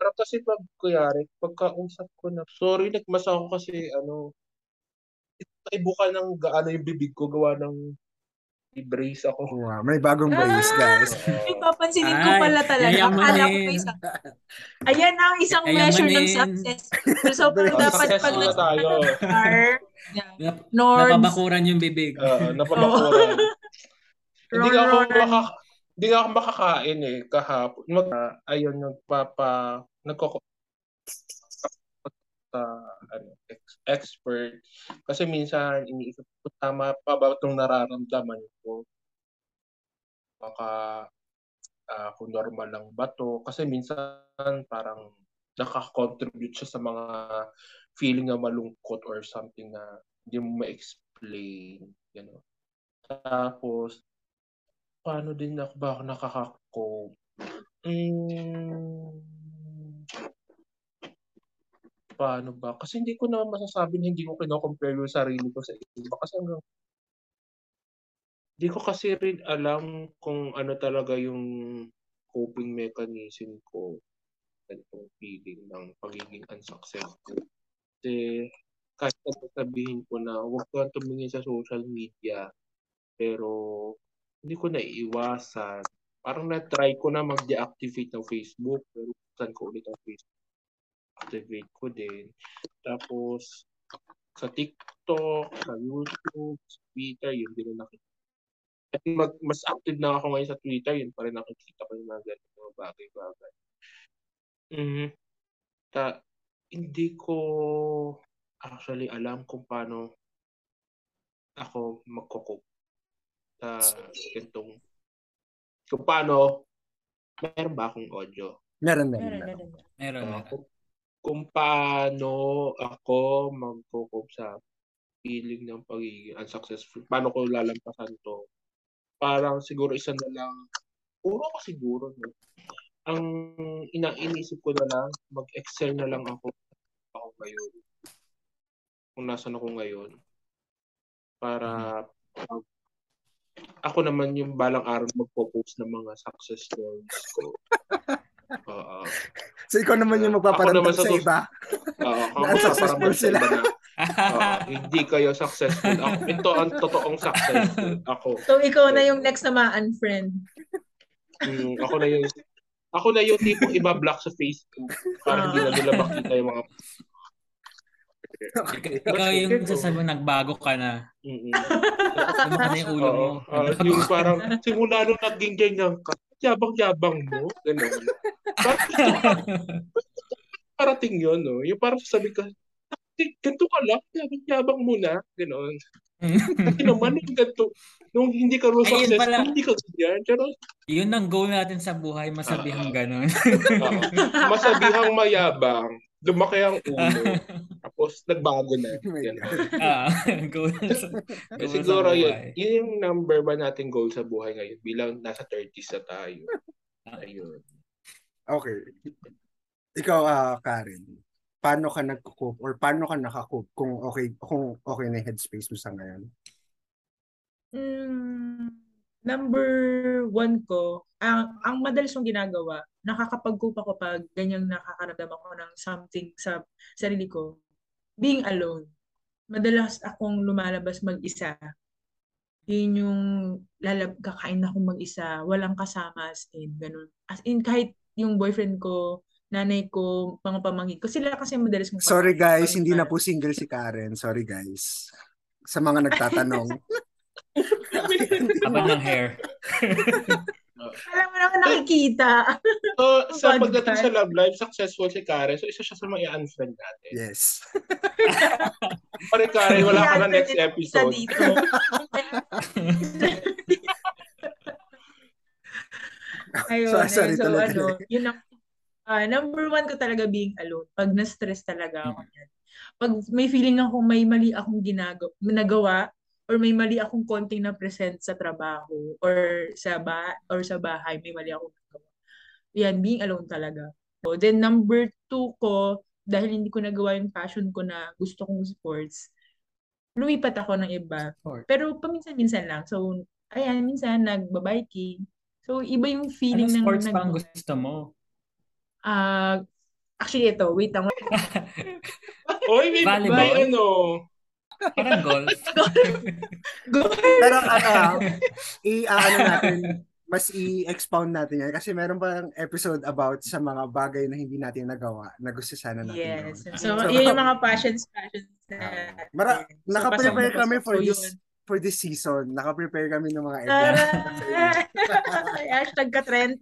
para kasi pag kuyari, pagkausap ko na, sorry, nagmasa ako kasi ano, ibuka ng gaano yung bibig ko, gawa ng brace ako. Wow, may bagong brace, guys. Ay, papansinin ko Ay, pala talaga. Akala ko may isa. Ayan ang isang measure ng Yayamanin. success. So, Oh, dapat pag na tayo. Nap- Nords, napabakuran yung bibig. Uh, napabakuran. Hindi ako makaka hindi ako makakain eh kahapon. Mag, uh, ayun nagpapa nagkoko sa ano, ex- expert. Kasi minsan iniisip ko tama pa ba itong nararamdaman ko? Baka ah, kung normal lang ba to? Kasi minsan parang nakakontribute siya sa mga feeling na malungkot or something na hindi mo ma-explain you know? Tapos paano din ako ba ako nakaka-cope? Mm, paano ba kasi hindi ko na masasabi na hindi ko kino-compare yung sarili ko sa iba kasi hanggang hindi ko kasi rin alam kung ano talaga yung coping mechanism ko ganitong feeling ng pagiging unsuccessful. Kasi kahit sabihin ko na huwag kang tumingin sa social media pero hindi ko naiiwasan. Parang na-try ko na mag-deactivate ng Facebook pero saan ko ulit ang Facebook activate ko din. Tapos sa TikTok, sa YouTube, sa Twitter, yun din na nakikita. At mag, mas active na ako ngayon sa Twitter, yun pa rin nakikita ko yung mga ganito mga bagay-bagay. Mhm. Ta, hindi ko actually alam kung paano ako magkukup sa ganitong kung paano meron ba akong audio? Meron Meron, yun. meron. Meron Uh, na. Kung, paano ako magkukup sa feeling ng pagiging unsuccessful. Paano ko lalampasan to? Parang siguro isa na lang, puro ko siguro. No? Ang ina iniisip ko na lang, mag-excel na lang ako ako ngayon. Kung nasan ako ngayon. Para pag- ako naman yung balang araw magpo-post ng mga success stories ko. Oo. So ikaw naman yung magpaparamdam sa sa iba. Oo, ako unsuccessful magpaparamdam sa sila. iba na, Oo, hindi kayo successful. Ako, ito ang totoong successful. Ako. So, ikaw na yung next na ma-unfriend. Mm, ako na yung ako na yung tipong iba-block sa Facebook para hindi na nila makita yung mga Ik- Ikaw yung sasabi nagbago ka na. Lumaki na yung ulo mo. Ah, yung parang simula nung naging ganyan ka, yabang-yabang mo. Ganun. Parating yun, no? Yung parang sabi ka, "Bakit ganito ka lang, yabang-yabang mo na. Ganon. Kasi naman, yung ganito, nung hindi ka rin Ayun successful, pala. hindi ka ganyan. Pero, Yun ang goal natin sa buhay, masabihang ganun. oo. masabihang mayabang, lumaki ang ulo, tapos nagbago na. Oh ah, goal sa, Eh, goal siguro sa yun, yun yung number one nating goal sa buhay ngayon bilang nasa 30s na tayo. Ah. Ayun. Okay. Ikaw, ah Karen, paano ka nagko-cope or paano ka nakakope kung okay kung okay na yung headspace mo sa ngayon? Mm, number one ko, ang, ang madalas kong ginagawa, nakakapag-cope ako pag ganyang nakakaramdam ako ng something sa sarili ko. Being alone. Madalas akong lumalabas mag-isa. Yun yung lalab, kakain ako mag-isa, walang kasama as in, ganun. As in, kahit yung boyfriend ko, nanay ko, mga pamangkin ko, sila kasi madalas kong Sorry guys, hindi na po single si Karen. Sorry guys. Sa mga nagtatanong. Abang ng hair. Alam mo naman nakikita. So, sa Bad pagdating sa love life, successful si Karen. So, isa siya sa mga i-unfriend natin. yes. Pare Karen, wala ka na next episode. dito. Ayun, Sorry, sorry, so tuloy, ano, yun ang, ah, number one ko talaga being alone. Pag na-stress talaga ako yan. Pag may feeling ako may mali akong ginagawa, nagawa, or may mali akong konting na present sa trabaho, or sa ba or sa bahay, may mali akong nagawa. Yan, being alone talaga. So, then number two ko, dahil hindi ko nagawa yung passion ko na gusto kong sports, lumipat ako ng iba. Sport. Pero paminsan-minsan lang. So, ayan, minsan nagbabiking. So, iba yung Ano feeling ng... sports nag- pa ang gusto mo? Ah, actually, ito, wait lang. Oy, may, Volleyball? may ano. Parang golf. Go. Pero ano, i ano natin, mas i-expound natin yan kasi meron pa episode about sa mga bagay na hindi natin nagawa na gusto sana natin Yes. gawin. So, So, yun yung mga passions, passions na. Ah, Mara, So, naka-prepare kami for so, this yun. for this season. Naka-prepare kami ng mga Tara! events. Hashtag ka 30.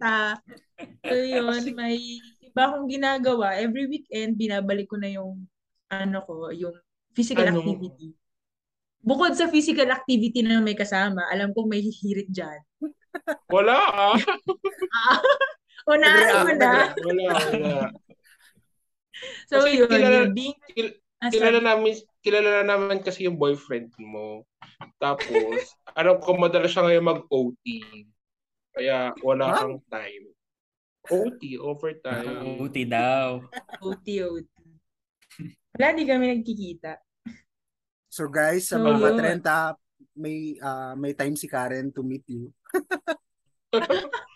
So yun, may iba akong ginagawa. Every weekend, binabalik ko na yung ano ko, yung physical Ano? activity. Bukod sa physical activity na may kasama, alam kong may hihirit dyan. Wala ah. O na mo na. Wala, wala. So Kasi yun, kilala- yun, being kil- as Kilala namin, kilala na namin kasi yung boyfriend mo. Tapos, alam ko madalas siya ngayon mag-OT. Kaya wala Huh? kang time. OT, overtime. Uti daw. OT, OT. Wala, di kami nagkikita. So guys, sa So, mga yun. 30, may ah, may time si Karen to meet you.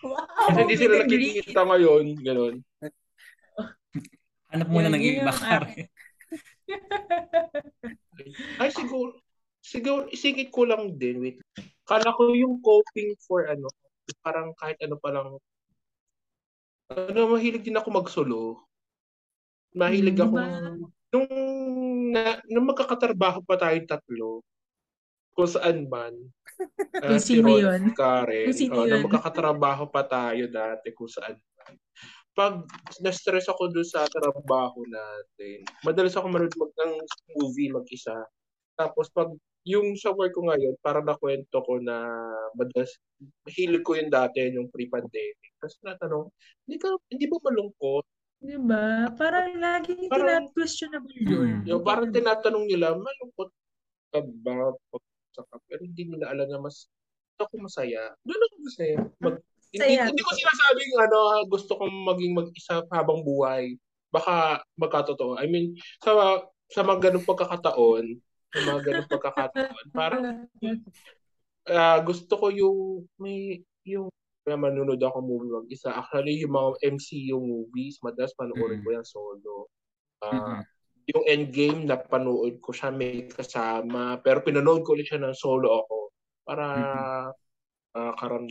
Wow! Kasi hindi sila nakikita ngayon. Ganun. Hanap muna ng iba yung Karen. Ay, siguro, siguro, isingit ko lang din. Wait. Kala ko yung coping for ano, parang kahit ano pa lang, ano, mahilig din ako magsolo. Mahilig Hmm, ako, ba? Nung, na, nung magkakatrabaho pa tayong tatlo, kung saan man, Kung ah, si Ron, yun? Karen, Kung sino oh, na yun? magkakatrabaho pa tayo dati kung saan man. Pag na-stress ako doon sa trabaho natin, madalas ako manood mag ng movie mag-isa. Tapos pag yung sa work ko ngayon, parang nakwento ko na madalas, hilig ko yun dati yung pre-pandemic. Tapos natanong, hindi ka, hindi ba malungkot? Diba? Parang lagi Parang- questionable yun. Mm. Yung parang tinatanong nila, malungkot ka ba? Pag saka, pero hindi nila alam na mas ako masaya. Doon ako masaya. Mag, hindi, hindi ko sinasabing ano, gusto kong maging mag-isa habang buhay. Baka magkatotoo. I mean, sa sa mga ganung pagkakataon, sa mga ganung pagkakataon, parang ah, gusto ko yung may yung kaya manunod ako movie mag-isa. Actually, yung mga MCU movies, madalas panoorin Mm. ko yan solo. Ah, Mhm. yung Endgame, napanood ko siya may kasama. Pero pinanood ko ulit siya ng solo ako. Para ah, karam...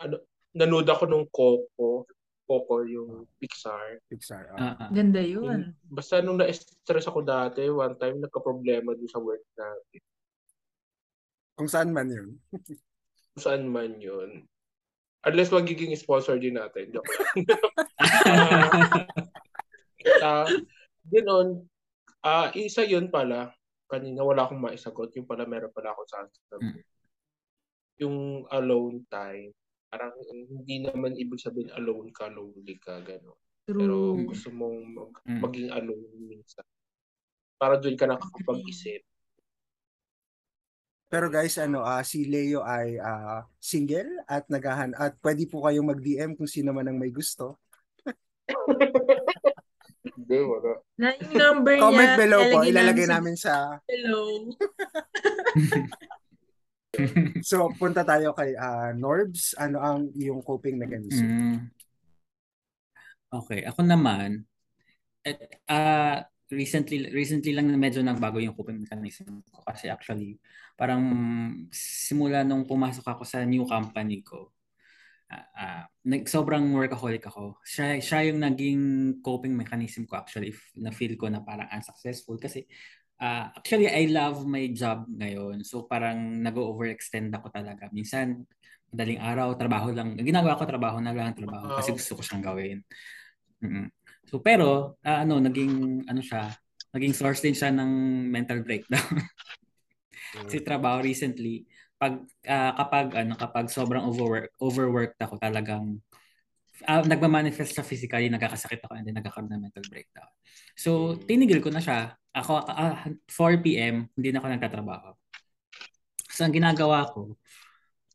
Ano, nanood ako nung Coco. Coco, yung Pixar. Pixar. ah. Ah. Ganda yun. Basta nung na-stress ako dati, one time, nagka-problema doon sa work natin. Kung saan man yun. Kung saan man yun. Unless magiging sponsor din natin. Joke lang. Ah, Ganon. Ah, isa yun pala. Kanina wala akong maisagot. Yung pala meron pala ako sa Mm. Yung alone time. Parang hindi naman ibig sabihin alone ka, lonely ka, gano'n. Pero gusto mong mag- Mm. maging alone minsan. Para doon ka nakakapag-isip. Pero guys, ano, ah si Leo ay ah, single at nagahan at pwede po kayong mag-DM kung sino man ang may gusto. Hindi, wala. Na yung number niya, Comment below po, ilalagay namin sa below. So, punta tayo kay ah, Norbs. Ano ang iyong coping mechanism? Mm. Okay, ako naman, at, ah, recently recently lang na medyo nagbago yung coping mechanism ko kasi actually parang simula nung pumasok ako sa new company ko ah, nag sobrang workaholic ako. Siya siya yung naging coping mechanism ko actually if na feel ko na parang unsuccessful kasi ah, actually I love my job ngayon. So parang nag-overextend ako talaga. Minsan madaling araw, trabaho lang. Ang ginagawa ko, trabaho na lang, trabaho. Kasi gusto ko siyang gawin. mm So, pero, ah, ano, naging, ano siya, naging source din siya ng mental breakdown. Kasi trabaho recently, pag, ah, kapag, ano, kapag sobrang overwork, overworked ako, talagang, ah, nagmamanifest siya physically, nagkakasakit ako, and then nagkakaroon ng mental breakdown. So, tinigil ko na siya. Ako, ah, 4 p.m., hindi na ako nagtatrabaho. So, ang ginagawa ko,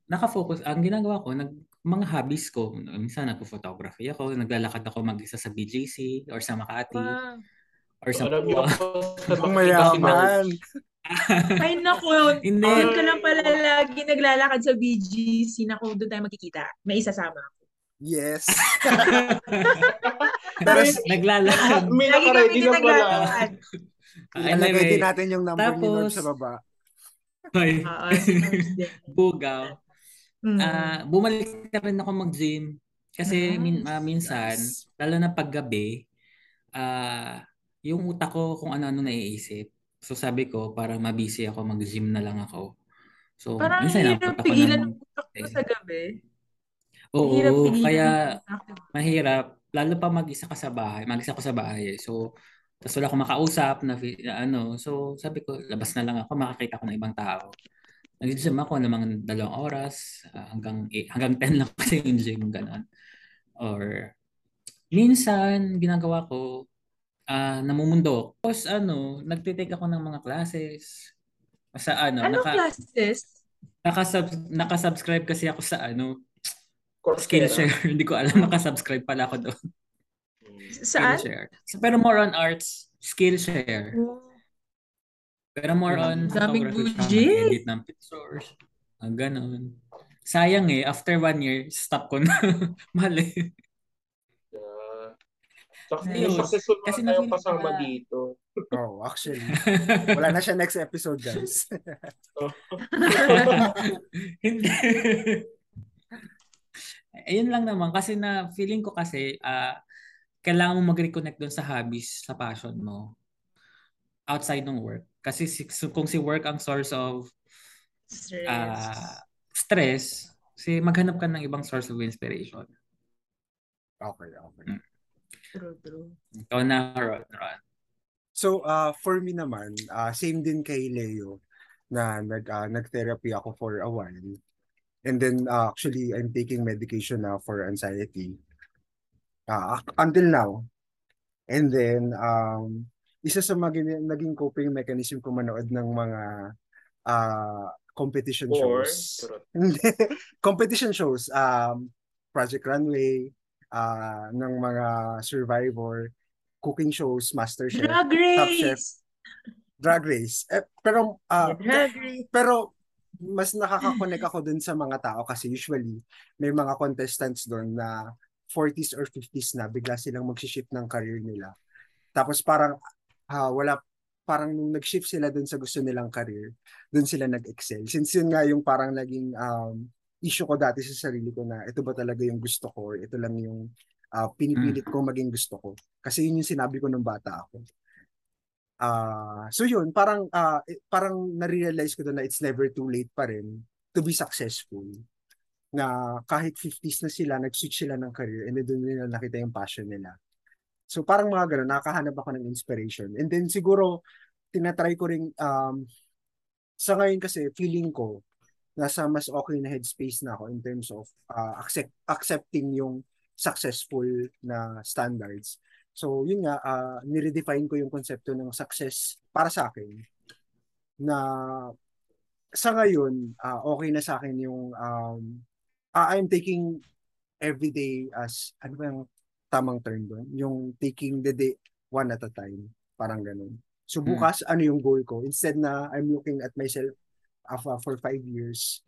nakafocus, ang ginagawa ko, nag, mga hobbies ko, minsan nagpo-photography ako, naglalakad ako mag-isa sa BGC or sa Makati Wow. or sa Alam niyo ako sa mayaman. Ay, naku. Hindi. Doon ka lang pala lagi naglalakad sa BGC. Naku, doon tayo magkikita. May isasama ako. Yes. Tapos, Naglalakad. May Lagi kami nakaready na pala. naglalakad. ilalagay Anyway, din natin yung number ni Norm tapos- sa baba. Si Norms din. bugaw. Mm. Ah, bumalik na rin ako mag-gym kasi min, ah, minsan, Nice. lalo na paggabi, ah, yung utak ko kung ano-ano naiisip. So sabi ko, parang mabisi ako, mag-gym na lang ako. So, Parang minsan hirap pigilan ng... utak ko sa gabi. Oo, Hirap kaya mahirap. Lalo pa mag-isa ka sa bahay. Mag-isa ko sa bahay. eh. So, tapos wala akong makausap na ano. So, sabi ko, labas na lang ako, makakita ko ng ibang tao. Nag-gym ako ng mga dalawang oras, ah, hanggang, eight- hanggang 10 lang kasi yung gym, gano'n. Or, minsan, ginagawa ko, ah namumundo. Tapos, ano, nagtitake ako ng mga classes. Sa ano, Anong naka, classes? nakasub, nakasubscribe kasi ako sa ano, Coursera. Skillshare. Hindi ko alam, nakasubscribe pala ako doon. Saan? Skillshare. So, pero more on arts, Skillshare. Oh. Pero more on Daming photography, siya, mag-edit ng pictures. Ang ganun. Sayang eh, after one year, stop ko na. Mali. Yeah. Ayun. yung successful Kasi mga tayong kasama na- dito. Oh, actually. Wala na siya next episode, guys. Hindi. Ayun lang naman kasi na feeling ko kasi ah kailangan mo mag-reconnect doon sa hobbies, sa passion mo outside ng work. Kasi si, so kung si work ang source of Stress. ah stress, si maghanap ka ng ibang source of inspiration. Okay, okay. True, true. Ikaw na, Ron. Ron. So, uh, for me naman, uh, same din kay Leo na nag, uh, nag-therapy ako for a while. And then, uh, actually, I'm taking medication now for anxiety. Uh, until now. And then, um, isa sa mga naging coping mechanism ko manood ng mga uh, competition Or, shows. competition shows, um, Project Runway, uh, ng mga Survivor, cooking shows, MasterChef, Drag Top Chef, race! Drag Race. Eh, pero, ah, Drag race. pero, mas nakakakonek ako dun sa mga tao kasi usually, may mga contestants doon na 40s or 50s na bigla silang mag-shift ng career nila. Tapos parang, ah, wala, parang nung nag-shift sila dun sa gusto nilang career, dun sila nag-excel. Since yun nga yung parang naging um, issue ko dati sa sarili ko na ito ba talaga yung gusto ko or ito lang yung ah, pinipilit ko maging gusto ko. Kasi yun yung sinabi ko nung bata ako. Ah, so yun, parang eh, parang na-realize ko na it's never too late pa rin to be successful. Na kahit 50s na sila, nag-switch sila ng career and then doon nila nakita yung passion nila. So parang mga ganun, nakakahanap ako ng inspiration. And then siguro, tinatry ko rin, um, sa ngayon kasi feeling ko, nasa mas okay na headspace na ako in terms of uh, accept, accepting yung successful na standards. So yun nga, uh, niredefine ko yung konsepto ng success para sa akin na sa ngayon, uh, okay na sa akin yung um, I'm taking every day as, ano ba yung tamang term doon? Yung taking the day one at a time. Parang ganun. So bukas, ano yung goal ko? Instead na I'm looking at myself uh, for five years,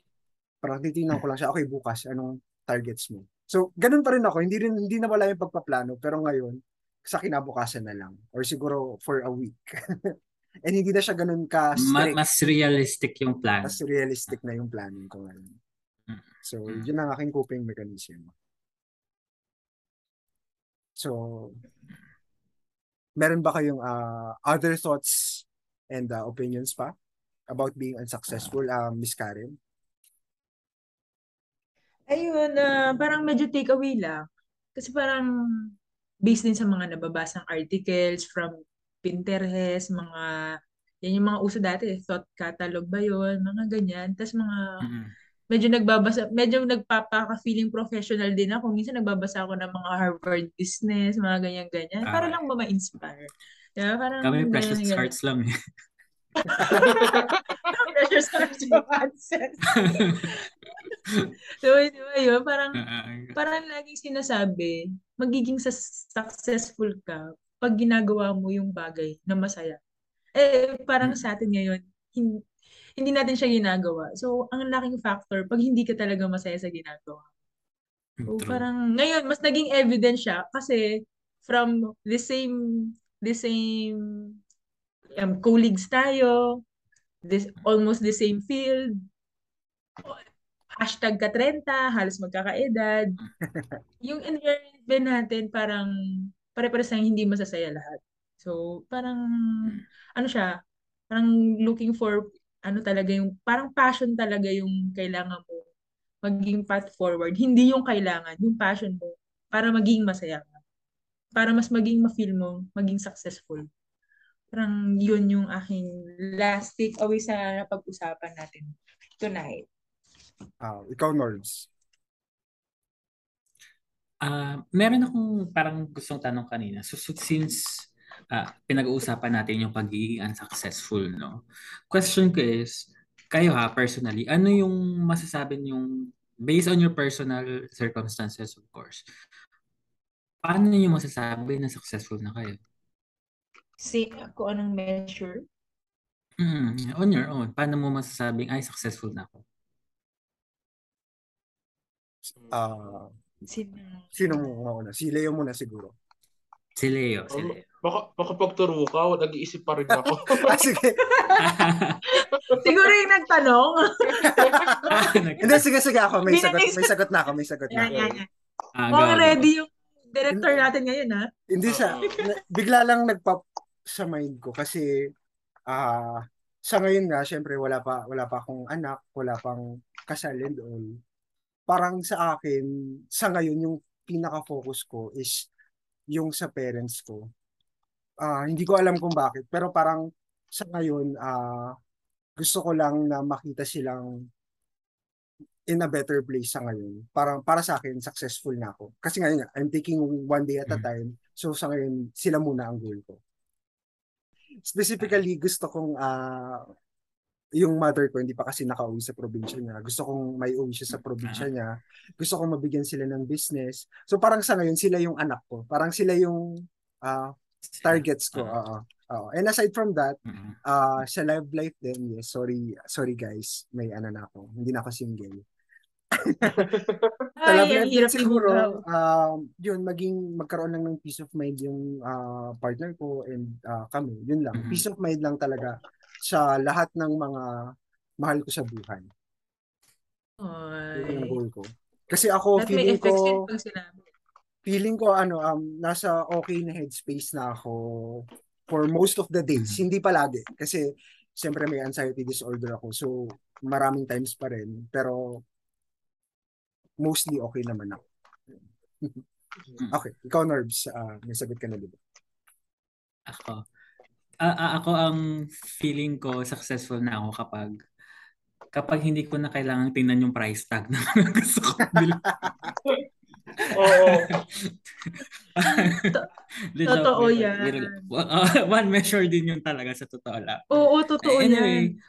parang titingnan ko lang siya, okay, bukas, anong targets mo? So, ganun pa rin ako. Hindi rin hindi na wala yung pagpaplano, pero ngayon, sa kinabukasan na lang. Or siguro for a week. And hindi na siya ganun Ma- ka-strict. mas realistic yung plan. Mas realistic na yung planning ko ngayon. Mm. So, Mm. yun ang aking coping mechanism. So, meron ba kayong uh, other thoughts and uh, opinions pa about being unsuccessful, uh, Miss Karen? Ayun, ah, parang medyo takeaway lang. Kasi parang based din sa mga nababasang articles from Pinterest, mga, yan yung mga uso dati, thought catalog ba yun, mga ganyan. Tapos mga, Mm-mm. Medyo nagbabasa, medyo nagpapaka-feeling professional din ako. Minsan nagbabasa ako ng mga Harvard Business, mga ganyan-ganyan. Para Ah. lang ba ma-inspire. Diba? Parang, Kami precious ganyan. hearts lang eh. Precious Hearts Romances. so, diba yun? Parang, parang laging sinasabi, magiging successful ka pag ginagawa mo yung bagay na masaya. Eh, parang sa atin ngayon, hindi, hindi natin siya ginagawa. So, ang laking factor pag hindi ka talaga masaya sa ginagawa. So, True. parang ngayon, mas naging evident siya kasi from the same the same um, colleagues tayo, this almost the same field. Hashtag ka-30, halos magkakaedad. yung environment natin parang pare-pares na hindi masasaya lahat. So, parang ano siya, parang looking for ano talaga yung parang passion talaga yung kailangan mo maging path forward. Hindi yung kailangan, yung passion mo para maging masaya ka. Para mas maging ma-feel mo, maging successful. Parang yun yung aking last takeaway sa pag-usapan natin tonight. Ah, ikaw, Norbs. Ah, meron akong parang gustong tanong kanina. So, so since ah, pinag-uusapan natin yung pagiging unsuccessful, no? Question ko is, kayo ha, personally, ano yung masasabi yung based on your personal circumstances, of course, paano niyo masasabi na successful na kayo? See, kung anong measure? Mm, on your own, paano mo masasabing, ay, successful na ako? Ah, Sino? sino mo mauna? Si Leo muna siguro. Si Leo, si Um, Leo. Baka, baka pagturo ka, nag-iisip pa rin ako. ah, sige. Siguro yung nagtanong. Hindi, sige, sige ako. May sagot, na- may sagot na ako. May sagot na Yan, ako. yan, yan. Ah, Mukhang ready yung director natin ngayon, ha? Hindi siya. Bigla lang nagpap sa mind ko kasi ah sa ngayon nga, syempre wala pa wala pa akong anak, wala pang kasal and all. Parang sa akin, sa ngayon yung pinaka-focus ko is yung sa parents ko. Ah, hindi ko alam kung bakit, pero parang sa ngayon ah gusto ko lang na makita silang in a better place sa ngayon. Parang para sa akin successful na ako. Kasi ngayon nga, I'm taking one day at a Mhm. time. So sa ngayon, sila muna ang goal ko. Specifically, gusto kong ah yung mother ko hindi pa kasi nakauwi sa probinsya niya. Gusto kong may uwi siya sa probinsya niya. Gusto kong mabigyan sila ng business. So parang sa ngayon sila yung anak ko. Parang sila yung ah, targets ko. Ah. Oo. Oo. And aside from that, Mm. ah sa love life din, yes, sorry, sorry guys, may ano na ako. Hindi na ako single. Hirap din siguro, um, yun, maging magkaroon lang ng peace of mind yung ah, partner ko and ah, kami. Yun lang. Mhm. Peace of mind lang talaga sa lahat ng mga mahal ko sa buhay. Yun yung Ay. goal ko. Kasi ako, At may feeling ko, yun pag sinabi. Feeling ko ano um nasa okay na headspace na ako for most of the days. Mhm. Hindi palagi kasi siyempre may anxiety disorder ako. So maraming times pa rin pero mostly okay naman ako. okay, ikaw Norbs, ah, may sagot ka na diba? Ako. Ah, ako ang feeling ko successful na ako kapag kapag hindi ko na kailangan tingnan yung price tag na gusto ko bilhin. Oo. Totoo yan. Uh, one measure din yun talaga sa totoo lang. Oo, totoo anyway, yan.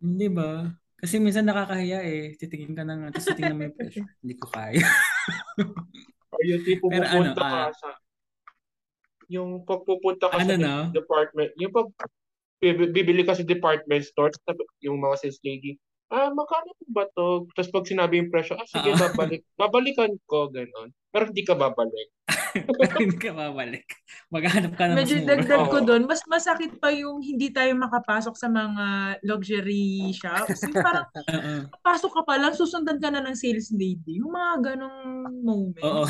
hindi ba? Kasi minsan nakakahiya eh. Titingin ka na nga, tapos titingnan mo yung presyo. Hindi ko kaya. Or yung tipo Pero ano, ka ah, sa yung pagpupunta ka Ano sa na? department, yung pag bibi- bibili ka sa department store, tapos yung mga sales lady, ah, magkano po ba to? Tapos pag sinabi yung presyo, ah, sige, Oo. babalik. Babalikan ko, ganon. Pero hindi ka babalik. Hindi ka babalik. Maghanap ka na mas Medyo mura. dagdag ko Oo. doon, mas masakit pa yung hindi tayo makapasok sa mga luxury shops. Yung parang pasok ka pa lang, susundan ka na ng sales lady. Yung mga ganong moments. Oo.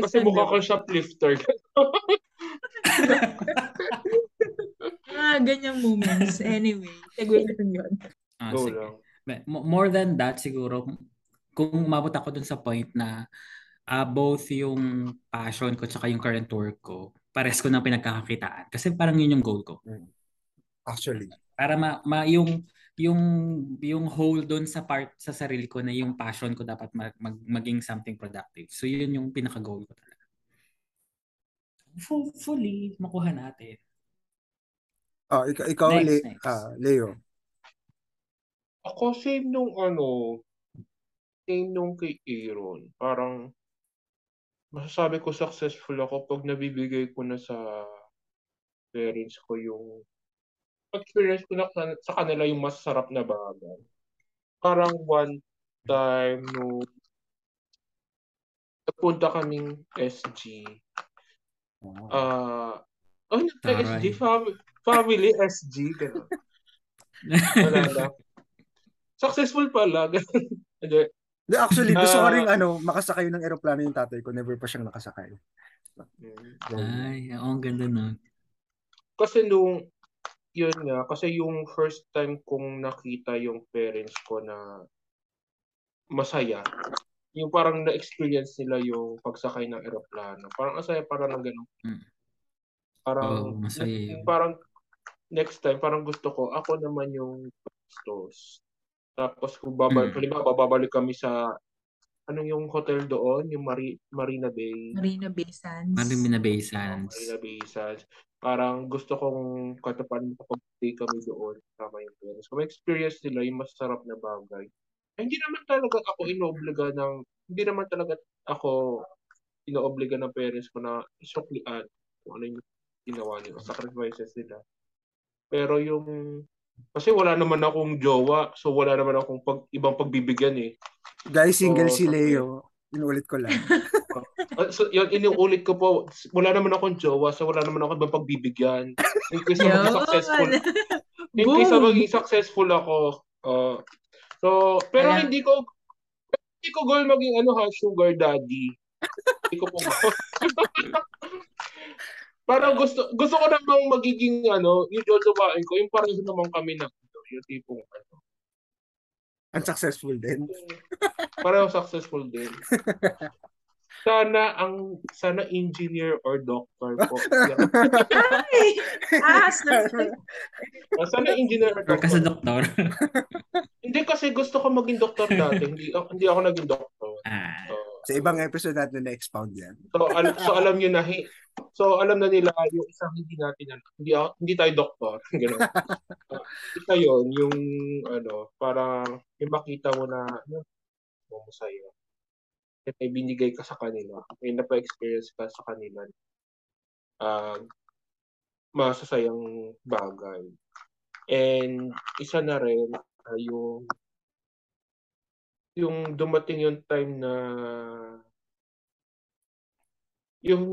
Kasi mukha kang shoplifter. Mga ganyang moments. Anyway, segue lang yun. Ah, Go sige. lang. More than that, siguro, kung umabot ako dun sa point na ah, both yung passion ko tsaka yung current work ko, pares ko ng pinagkakakitaan. Kasi parang yun yung goal ko. Actually. Para ma, ma yung yung yung whole doon sa part sa sarili ko na yung passion ko dapat mag, mag- maging something productive. So yun yung pinaka goal ko talaga. Hopefully makuha natin. Oh, ikaw, ikaw Next, Le- next. ah, Leo. Ako, same nung ano, same nung kay Aaron. Parang, masasabi ko successful ako pag nabibigay ko na sa parents ko yung experience ko na sa kanila yung masarap na bagay. Parang one time no napunta kaming SG. Ah, oh, nagka-SG, family, family SG, gano'n. Wala lang. Successful pala. Hindi, actually, gusto ko Ah. rin ano, makasakay ng eroplano yung tatay ko. Never pa siyang nakasakay. Ay, oo, ang ganda nun. Kasi nung, yun nga, kasi yung first time kong nakita yung parents ko na masaya, yung parang na-experience nila yung pagsakay ng eroplano. Parang asaya parang ng ganun. Mm. Parang, Oo, masaya yun. parang next time, parang gusto ko, ako naman yung gastos. Tapos kung babalik, Mm. halimbawa, babalik kami sa, ano yung hotel doon? Yung Mari- Marina Bay. Marina Bay Sands. Marina Bay Sands. Marina Bay Sands. Parang gusto kong katapan makapag-stay kami doon kasama yung parents. Kung experience nila yung masarap na bagay. Hindi naman talaga ako inoobliga ng, hindi naman talaga ako inoobliga ng parents ko na isuklian kung ano yung ginawa nila, sacrifices nila. Pero yung, kasi wala naman akong jowa, so wala naman akong pag, ibang pagbibigyan eh. Guys, single Oo, si. Leo. Inulit ko lang. Ah, So, yun, inuulit ko po, wala naman akong jowa, so wala naman ako ibang pagbibigyan. In case na maging successful, in case na maging successful ako. uh, so, pero Kaya- hindi ko, hindi ko goal maging ano ha, sugar daddy. Hindi ko po Parang gusto gusto ko namang magiging ano, yung jojowain ko, yung pareho naman kami na ano, yung tipong ano. Unsuccessful din. Pareho successful din. Sana ang sana engineer or doctor po. Ay! Ah, sorry. sana engineer or doctor. doktor. Hindi kasi gusto ko maging doktor dati. Hindi hindi ako naging doktor. ah, So, Sa ibang episode natin na-expound yan. so, al- so alam niyo na hi- so alam na nila yung isang hindi natin ano, hindi ako- hindi tayo doktor, ganun. Uh, isa yon yung ano, parang yung makita mo na ano, masaya. At may binigay ka sa kanila. May napa-experience ka sa kanila. Ah, masasayang bagay. And isa na rin ah, yung yung dumating yung time na yung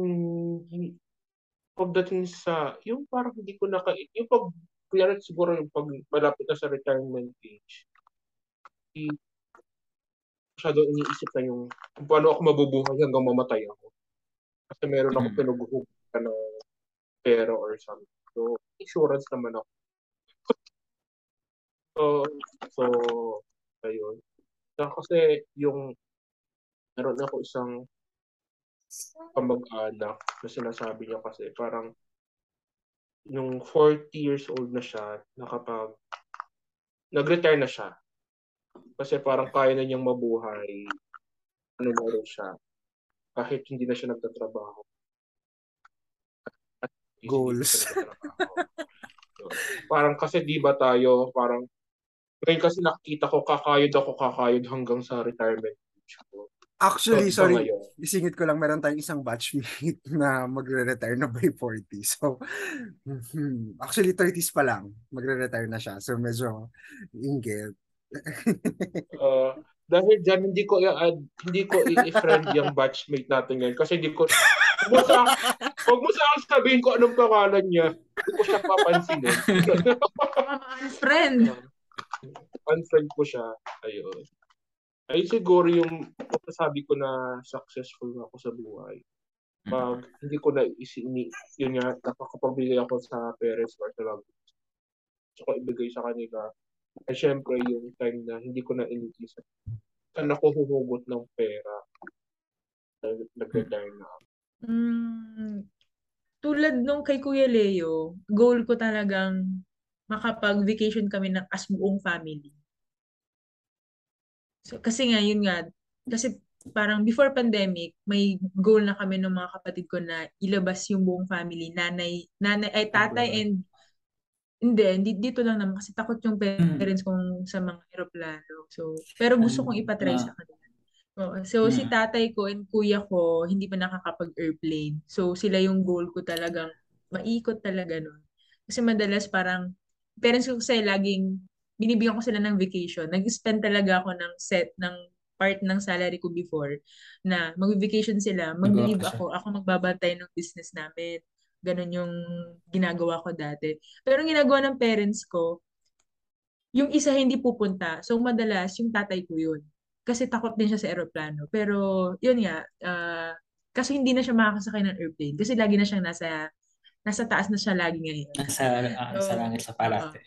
pagdating sa yung parang hindi ko naka yung pag kunyari siguro yung pag malapit na sa retirement age hindi masyado iniisip na yung kung paano ako mabubuhay hanggang mamatay ako. Kasi meron ako Mm. pinaghuhugan ng pera or something. So insurance naman ako. So so ayun So, kasi yung meron ako isang kamag-anak na sinasabi niya kasi parang yung 40 years old na siya nakapag nag-retire na siya. Kasi parang kaya na niyang mabuhay ano na rin siya kahit hindi na siya nagtatrabaho. At Goals. nagtatrabaho. So, parang kasi di ba tayo parang ngayon kasi nakikita ko kakayod ako kakayod hanggang sa retirement age ko. Actually, So, sorry, ngayon, isingit ko lang, meron tayong isang batchmate na magre-retire na by 40. So, mhm. actually, 30s pa lang, magre-retire na siya. So, medyo inggit. Uh, dahil dyan, hindi ko i-add, hindi ko i-friend yung batchmate natin ngayon kasi hindi ko, huwag mo sa, huwag mo sa akin sabihin ko anong pangalan niya. Hindi ko siya papansinin. Mga friend. Unfriend ko siya. Ayun. Ay siguro yung masasabi ko na successful ako sa buhay. Pag hindi ko na isini, yun nga, nakakapagbigay ako sa parents or sa loved ones. Ko ibigay sa kanila. Ay syempre yung time na hindi ko na inisip. Saan ako huhugot ng pera? Nag- Nag-retire na ako. Mm, tulad nung kay Kuya Leo, goal ko talagang makapag-vacation kami ng as buong family. So, kasi nga, yun nga, kasi parang before pandemic, may goal na kami ng mga kapatid ko na ilabas yung buong family, nanay, nanay, ay tatay and hindi, hindi dito lang naman kasi takot yung parents kong sa mga eroplano. So, pero gusto kong ipatry Ah. sa kanila. Oo. So, si Mm. tatay ko and kuya ko, hindi pa nakakapag-airplane. So, sila yung goal ko talagang maikot talaga nun. Kasi madalas parang, parents ko kasi laging, binibigyan ko sila ng vacation. Nag-spend talaga ako ng set ng part ng salary ko before na mag-vacation sila, mag-leave ako, ako magbabantay ng business namin. Ganon yung ginagawa ko dati. Pero ang ginagawa ng parents ko, yung isa hindi pupunta. So madalas yung tatay ko yun. Kasi takot din siya sa aeroplano. Pero yun nga, uh, kasi hindi na siya makakasakay ng airplane. Kasi lagi na siyang nasa nasa taas na siya lagi ngayon. Nasa, uh, so, sa langit sa parate.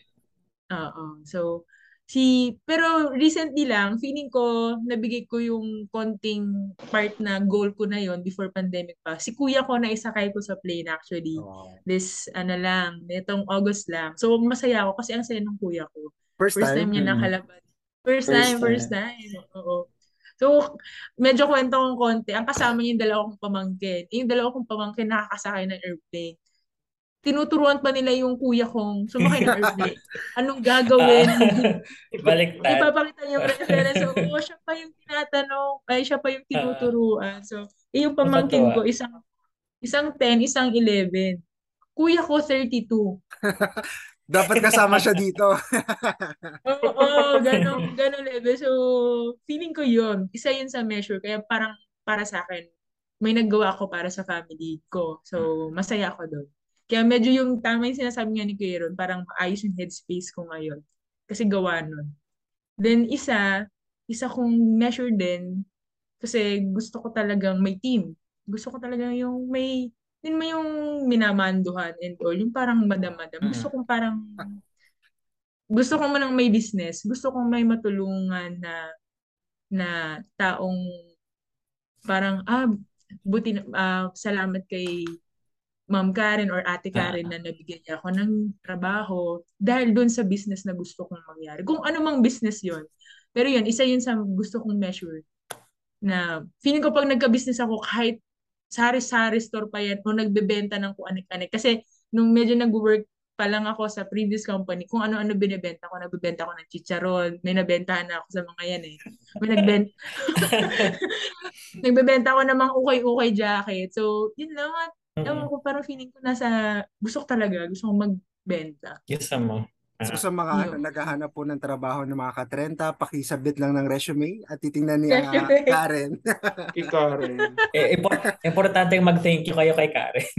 Oo. So, si pero recently lang feeling ko nabigay ko yung konting part na goal ko na yon before pandemic pa si kuya ko na isakay ko sa plane actually oh. this ano lang nitong August lang so masaya ako kasi ang saya ng kuya ko first, first time, time niya mm-hmm. nakalabas first, first time, time first time oo So, medyo kwento kong konti. Ang kasama niya yung dalawa kong pamangkin. Yung dalawa kong pamangkin nakakasakay ng airplane tinuturuan pa nila yung kuya kong sumakay ng airplane. Anong gagawin? Ibaliktad. Ipapakita niya yung reference. So, oh, siya pa yung tinatanong, ay siya pa yung tinuturuan. So, eh, yung pamangkin ko, isang isang 10, isang 11. Kuya ko, 32. Dapat kasama siya dito. Oo, oh, ganong, ganong level. So, feeling ko yun. Isa yun sa measure. Kaya parang para sa akin, may naggawa ako para sa family ko. So, masaya ako doon. Kaya medyo yung tama yung sinasabi nga ni Kuya Ron, parang maayos yung headspace ko ngayon. Kasi gawa nun. Then isa, isa kong measure din, kasi gusto ko talagang may team. Gusto ko talagang yung may, yun mo yung minamanduhan and all, yung parang madam-madam. Gusto kong parang, gusto ko man may business. Gusto kong may matulungan na, na taong parang, ah, buti na, uh, salamat kay Ma'am Karen or Ate ah. Karen na nabigyan niya ako ng trabaho dahil doon sa business na gusto kong mangyari. Kung ano mang business yon Pero yun, isa yun sa gusto kong measure na feeling ko pag nagka-business ako kahit sari-sari store pa yan o nagbebenta ng kung anik-anik. Kasi nung medyo nag-work pa lang ako sa previous company, kung ano-ano binibenta ko, nagbebenta ko ng chicharon, may nabentahan na ako sa mga yan eh. May nagbenta, nagbebenta ko ng mga ukay-ukay jacket. So, yun lang at Mm-hmm. Ewan ko, parang feeling ko nasa, gusto ko talaga, gusto ko magbenta. Yes, mo. So sa mga ano, naghahanap po ng trabaho ng mga ka-30, pakisabit lang ng resume at titingnan ni uh, Karen. kay Karen. eh, import- importante mag-thank you kayo kay Karen.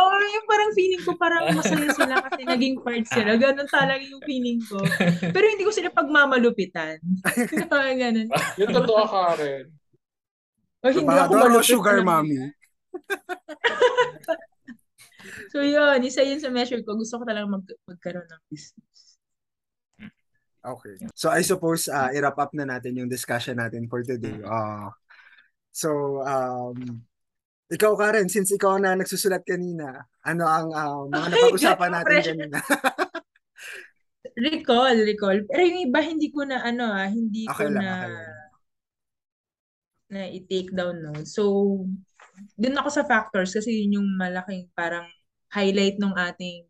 Oo, oh, yung parang feeling ko parang masaya sila kasi naging part sila. Ganun talaga yung feeling ko. Pero hindi ko sila pagmamalupitan. Ganun. Yung totoo, Karen. O hindi ako malupit. sugar mommy. so yun, isa yun sa measure ko. Gusto ko talaga mag magkaroon ng business. Okay. So I suppose uh, i-wrap up na natin yung discussion natin for today. Uh, so um, ikaw Karen, since ikaw na nagsusulat kanina, ano ang uh, mga napag-usapan natin kanina? recall, recall. Pero yung iba hindi ko na ano ah, hindi okay ko lang, na okay na i-take down notes. So, dun ako sa factors kasi yun yung malaking parang highlight ng ating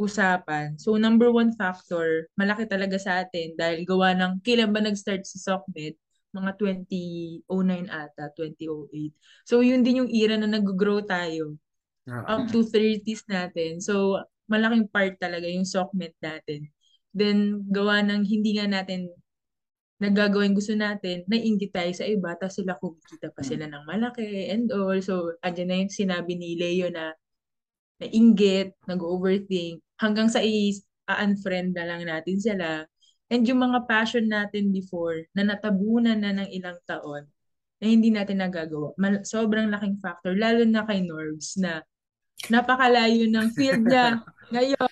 usapan. So, number one factor, malaki talaga sa atin dahil gawa ng kailan ba nag-start si SOCMED? Mga 2009 ata, 2008. So, yun din yung era na nag-grow tayo. Up to 30s natin. So, malaking part talaga yung SOCMED natin. Then, gawa ng hindi nga natin nagagawin gusto natin, naiingit tayo sa iba, tapos sila kumikita pa sila ng malaki and all. So, andyan na yung sinabi ni Leo na nainggit, nag-overthink, hanggang sa i-unfriend na lang natin sila. And yung mga passion natin before, na natabunan na ng ilang taon, na hindi natin nagagawa. Mal- sobrang laking factor, lalo na kay Norbs, na napakalayo ng field niya ngayon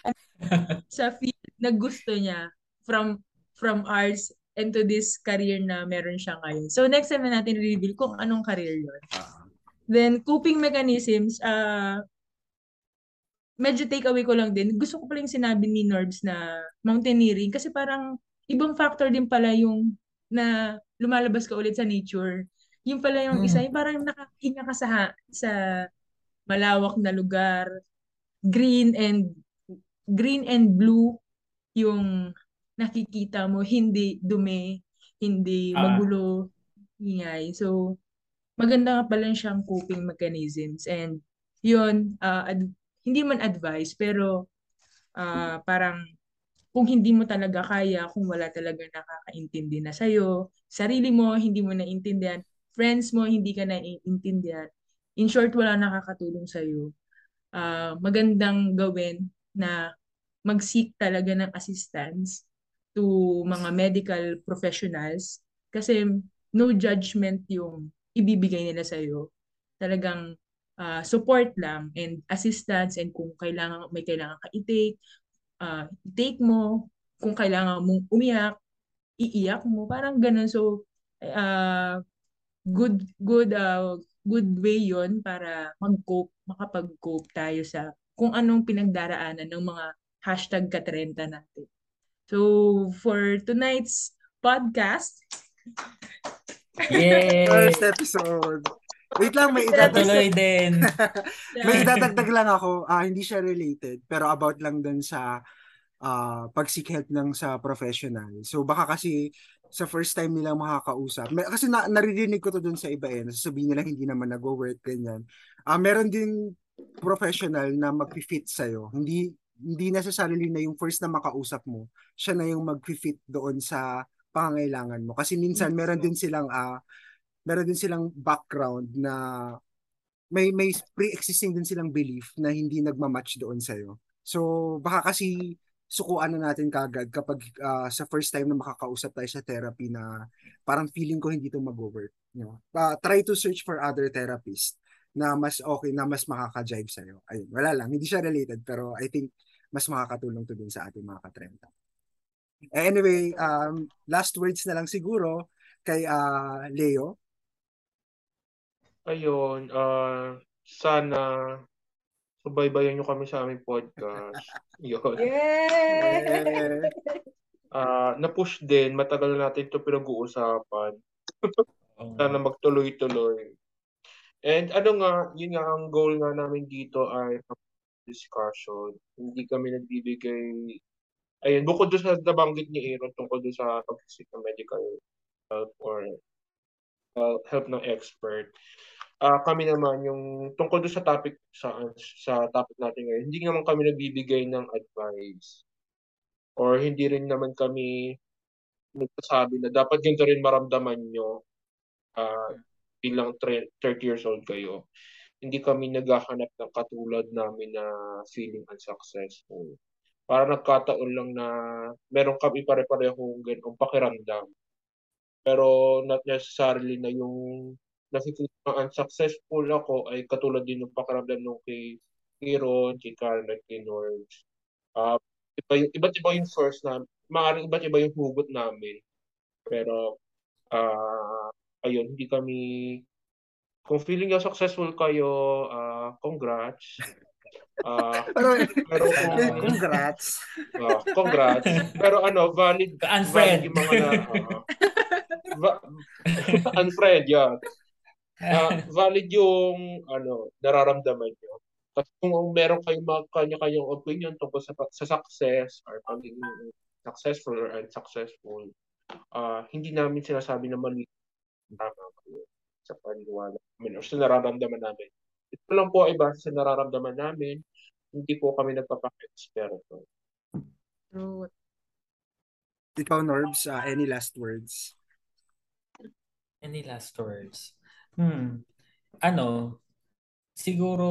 sa field na gusto niya from from arts into this career na meron siya ngayon. So next time na natin reveal kung anong career yun. Then coping mechanisms, uh, medyo take away ko lang din. Gusto ko pala yung sinabi ni Norbs na mountaineering kasi parang ibang factor din pala yung na lumalabas ka ulit sa nature. Yung pala yung isa, yung parang nakahinga ka sa, sa malawak na lugar, green and green and blue yung nakikita mo hindi dumi, hindi ah. magulo, ingay. So, maganda nga pala siyang coping mechanisms. And yun, uh, ad- hindi man advice, pero uh, parang kung hindi mo talaga kaya, kung wala talaga nakakaintindi na sa'yo, sarili mo, hindi mo naintindihan, friends mo, hindi ka naiintindihan, in short, wala nakakatulong sa'yo, uh, magandang gawin na mag-seek talaga ng assistance to mga medical professionals kasi no judgment yung ibibigay nila sa'yo. Talagang uh, support lang and assistance and kung kailangan may kailangan ka i-take, uh, take mo. Kung kailangan mong umiyak, iiyak mo. Parang ganun. So, uh, good, good, uh, good way yon para mag-cope, makapag-cope tayo sa kung anong pinagdaraanan ng mga hashtag katrenta natin. So, for tonight's podcast, Yay! First episode. Wait lang, may idadagdag. din. may idadagdag lang ako. Uh, hindi siya related, pero about lang dun sa uh, pag-seek help ng sa professional. So baka kasi sa first time nilang makakausap. May, kasi na, naririnig ko to dun sa iba eh. Nasasabihin nila hindi naman nag-work, ganyan. Uh, meron din professional na mag-fit sa'yo. Hindi hindi necessarily na yung first na makausap mo, siya na yung mag-fit doon sa pangangailangan mo. Kasi minsan meron din silang uh, meron din silang background na may may pre-existing din silang belief na hindi nagma-match doon sa iyo. So baka kasi sukuan na natin kagad kapag uh, sa first time na makakausap tayo sa therapy na parang feeling ko hindi to mag-work. You know? Uh, try to search for other therapists na mas okay, na mas makaka-jive sa'yo. Ayun, wala lang. Hindi siya related pero I think mas makakatulong to din sa ating mga katrenta. Anyway, um, last words na lang siguro kay uh, Leo ayun, uh, sana subaybayan nyo kami sa aming podcast. Yun. Yeah! Uh, na-push din, matagal na natin ito pinag-uusapan. sana magtuloy-tuloy. And ano nga, yun nga ang goal nga namin dito ay discussion. Hindi kami nagbibigay ayun, bukod doon sa nabanggit ni Aaron tungkol doon sa pag-seek ng medical help or uh, help ng expert uh, kami naman yung tungkol doon sa topic sa sa topic natin ngayon, hindi naman kami nagbibigay ng advice or hindi rin naman kami nagsasabi na dapat ganito rin maramdaman nyo uh, bilang 30 years old kayo. Hindi kami naghahanap ng katulad namin na feeling unsuccessful. Para nagkataon lang na meron kami pare-parehong ganong pakiramdam. Pero not necessarily na yung nakikita ang unsuccessful ako ay katulad din ng pakiramdam nung kay Kiron, kay Carla, kay Norge. Uh, iba, iba't iba yung source na, maaaring iba't iba yung hugot namin. Pero, uh, ayun, hindi kami, kung feeling nyo successful kayo, uh, congrats. Uh, pero, pero kung, congrats. Uh, congrats. Pero ano, valid, unfriend. valid yung mga na, uh, va- unfriend, yeah uh, valid yung ano nararamdaman nyo. Kasi kung meron kayong mga kanya-kanyang opinion tungkol sa, sa success or pagiging successful or unsuccessful, uh, hindi namin sinasabi na mali tama kayo sa paniniwala namin or sa nararamdaman namin. Ito lang po ay base sa nararamdaman namin, hindi po kami nagpapaka-eksperto. True. Ikaw, Norbs, uh, any last words? Any last words? Hmm. Ano, siguro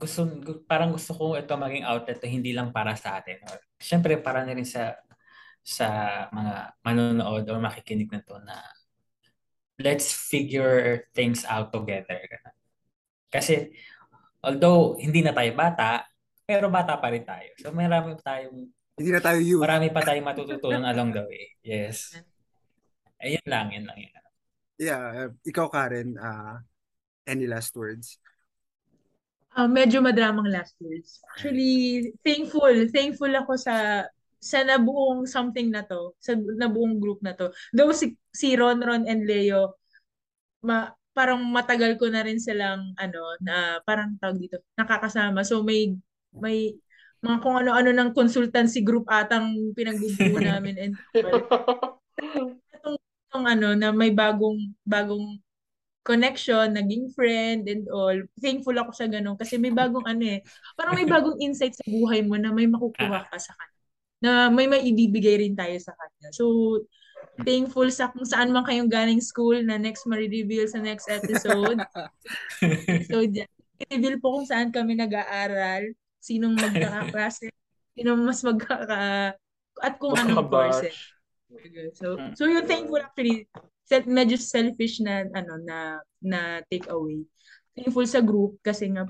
gusto parang gusto ko ito maging outlet to hindi lang para sa atin. Or, syempre para na rin sa sa mga manonood or makikinig na to na let's figure things out together. Kasi although hindi na tayo bata, pero bata pa rin tayo. So marami tayong hindi na tayo youth. Marami pa tayong matututunan along the way. Yes. Ayun lang, yun lang yun yeah, ikaw Karen, uh, any last words? Uh, medyo madramang last words. Actually, thankful. Thankful ako sa sa nabuong something na to, sa nabuong group na to. Though si, si Ron, Ron and Leo, ma, parang matagal ko na rin silang ano na parang tawag dito nakakasama so may may mga kung ano-ano ng consultancy group atang pinagbubuo namin and yung ano na may bagong bagong connection, naging friend and all. Thankful ako sa ganun kasi may bagong ano eh. Parang may bagong insight sa buhay mo na may makukuha ka sa kanya. Na may maibibigay rin tayo sa kanya. So, thankful sa kung saan man kayong galing school na next ma-reveal sa next episode. so, dyan, i-reveal po kung saan kami nag-aaral, sinong magkakaklase, sinong mas magkaka... at kung anong course. So, so yung thankful actually, self, medyo selfish na ano na na take away. Thankful sa group kasi nga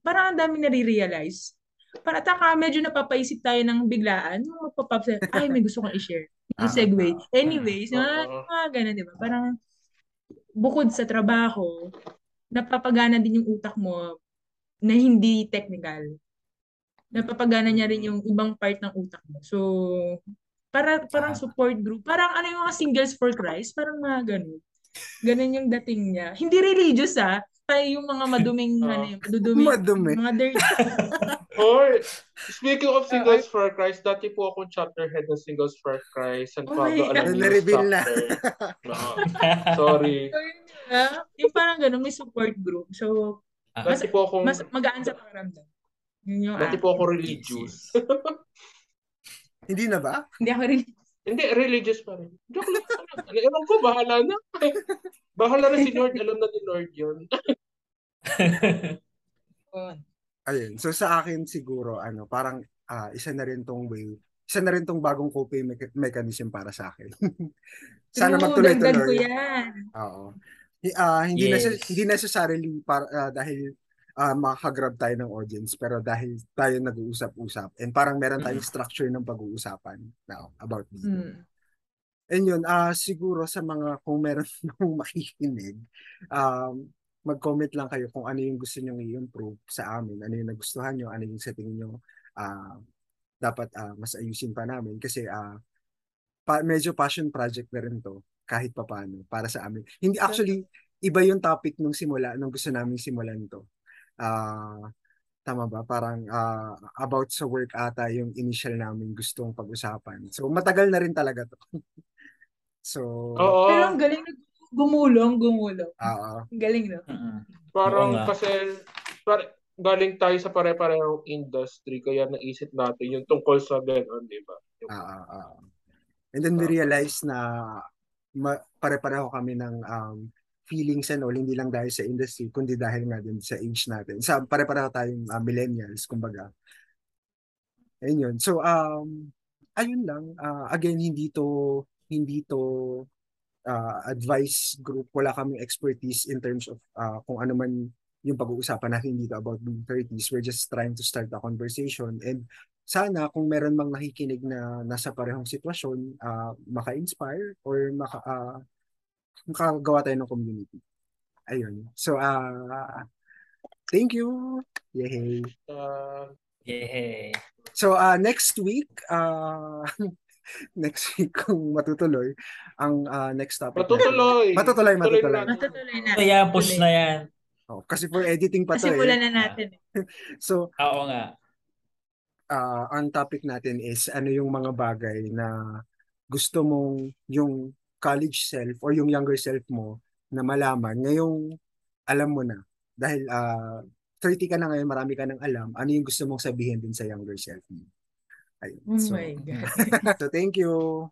parang ang dami nare-realize. Para taka medyo napapaisip tayo ng biglaan, yung magpapap ay may gusto kong i-share. Yung segue. Anyways, mga, mga ganun, di ba? Parang bukod sa trabaho, napapagana din yung utak mo na hindi technical. Napapagana niya rin yung ibang part ng utak mo. So, para parang support group. Parang ano yung mga singles for Christ, parang mga ganun. Ganun yung dating niya. Hindi religious ah. Tayo yung mga maduming, Oh. ano madudumi. Madumi. Mga dirty. Or, speaking of Singles for Christ, dati po akong chapter head ng Singles for Christ. San Oh my Pablo, alam God. niyo Na-reveal na. No. Sorry. So, yun nga. Yung parang ganun, may support group. So, Ah, Dati po akong, mas magaan sa pakiramdam. Yun yung dati ah. po ako religious. Hindi na ba? Hindi ako religious. Hindi, religious pa rin. Joke lang. Ano, Ewan ko, bahala na. bahala na si Lord. Alam na ni Lord yun. Ayun. So sa akin siguro ano, parang ah, isa na rin tong way, isa na rin tong bagong coping mecha- mechanism para sa akin. Sana True, magtuloy-tuloy. Oo. Ah, hindi Yes. nece- hindi necessarily para ah, dahil ah, makakagrab tayo ng audience pero dahil tayo nag-uusap-usap and parang meron tayong structure ng pag-uusapan now about dito. Hmm. And yun, ah siguro sa mga kung meron nung makikinig, um, mag-comment lang kayo kung ano yung gusto nyo i-improve sa amin, ano yung nagustuhan nyo, ano yung sa tingin nyo ah, dapat ah, mas ayusin pa namin kasi ah, pa, medyo passion project na rin to kahit papaano para sa amin. Hindi actually iba yung topic nung simula nung gusto namin simulan to. Ah, tama ba? Parang ah, about sa work ata yung initial namin gustong pag-usapan. So matagal na rin talaga to. so Oo. Pero ang galing na gumulong, gumulong. Ang galing no? Mm. Parang Oo kasi pare, galing tayo sa pare-parehong industry kaya naisip natin yung tungkol sa gano'n, di ba? Yung- ah, ah, ah. And then we realized na ma- pare-pareho kami ng um, feelings and all, hindi lang dahil sa industry, kundi dahil nga din sa age natin. Sa pare-pareho tayong ah, millennials, kumbaga. Ayun yun. So, um, ayun lang. Ah, again, hindi to, hindi to ah, advice group. Wala kaming expertise in terms of ah, kung ano man yung pag-uusapan natin dito about being 30s. We're just trying to start a conversation and sana kung meron mang nakikinig na nasa parehong sitwasyon, ah, maka-inspire or maka, ah, makagawa tayo ng community. Ayun. So, ah, thank you. Yay. Ah, Yay. So, ah, next week, ah, next week kung matutuloy, ang ah, next topic. matutuloy. Matutuloy, Tuloy matutuloy. na. Matutuloy na. Kaya push na yan. Oh, kasi for editing pa to Kasi eh. pula na natin. So, Oo nga. ah, ang topic natin is ano yung mga bagay na gusto mong yung college self or yung younger self mo na malaman ngayong alam mo na. Dahil ah 30 ka na ngayon, marami ka nang alam, ano yung gusto mong sabihin din sa younger self mo. Ayun. Oh So, my God. so thank you.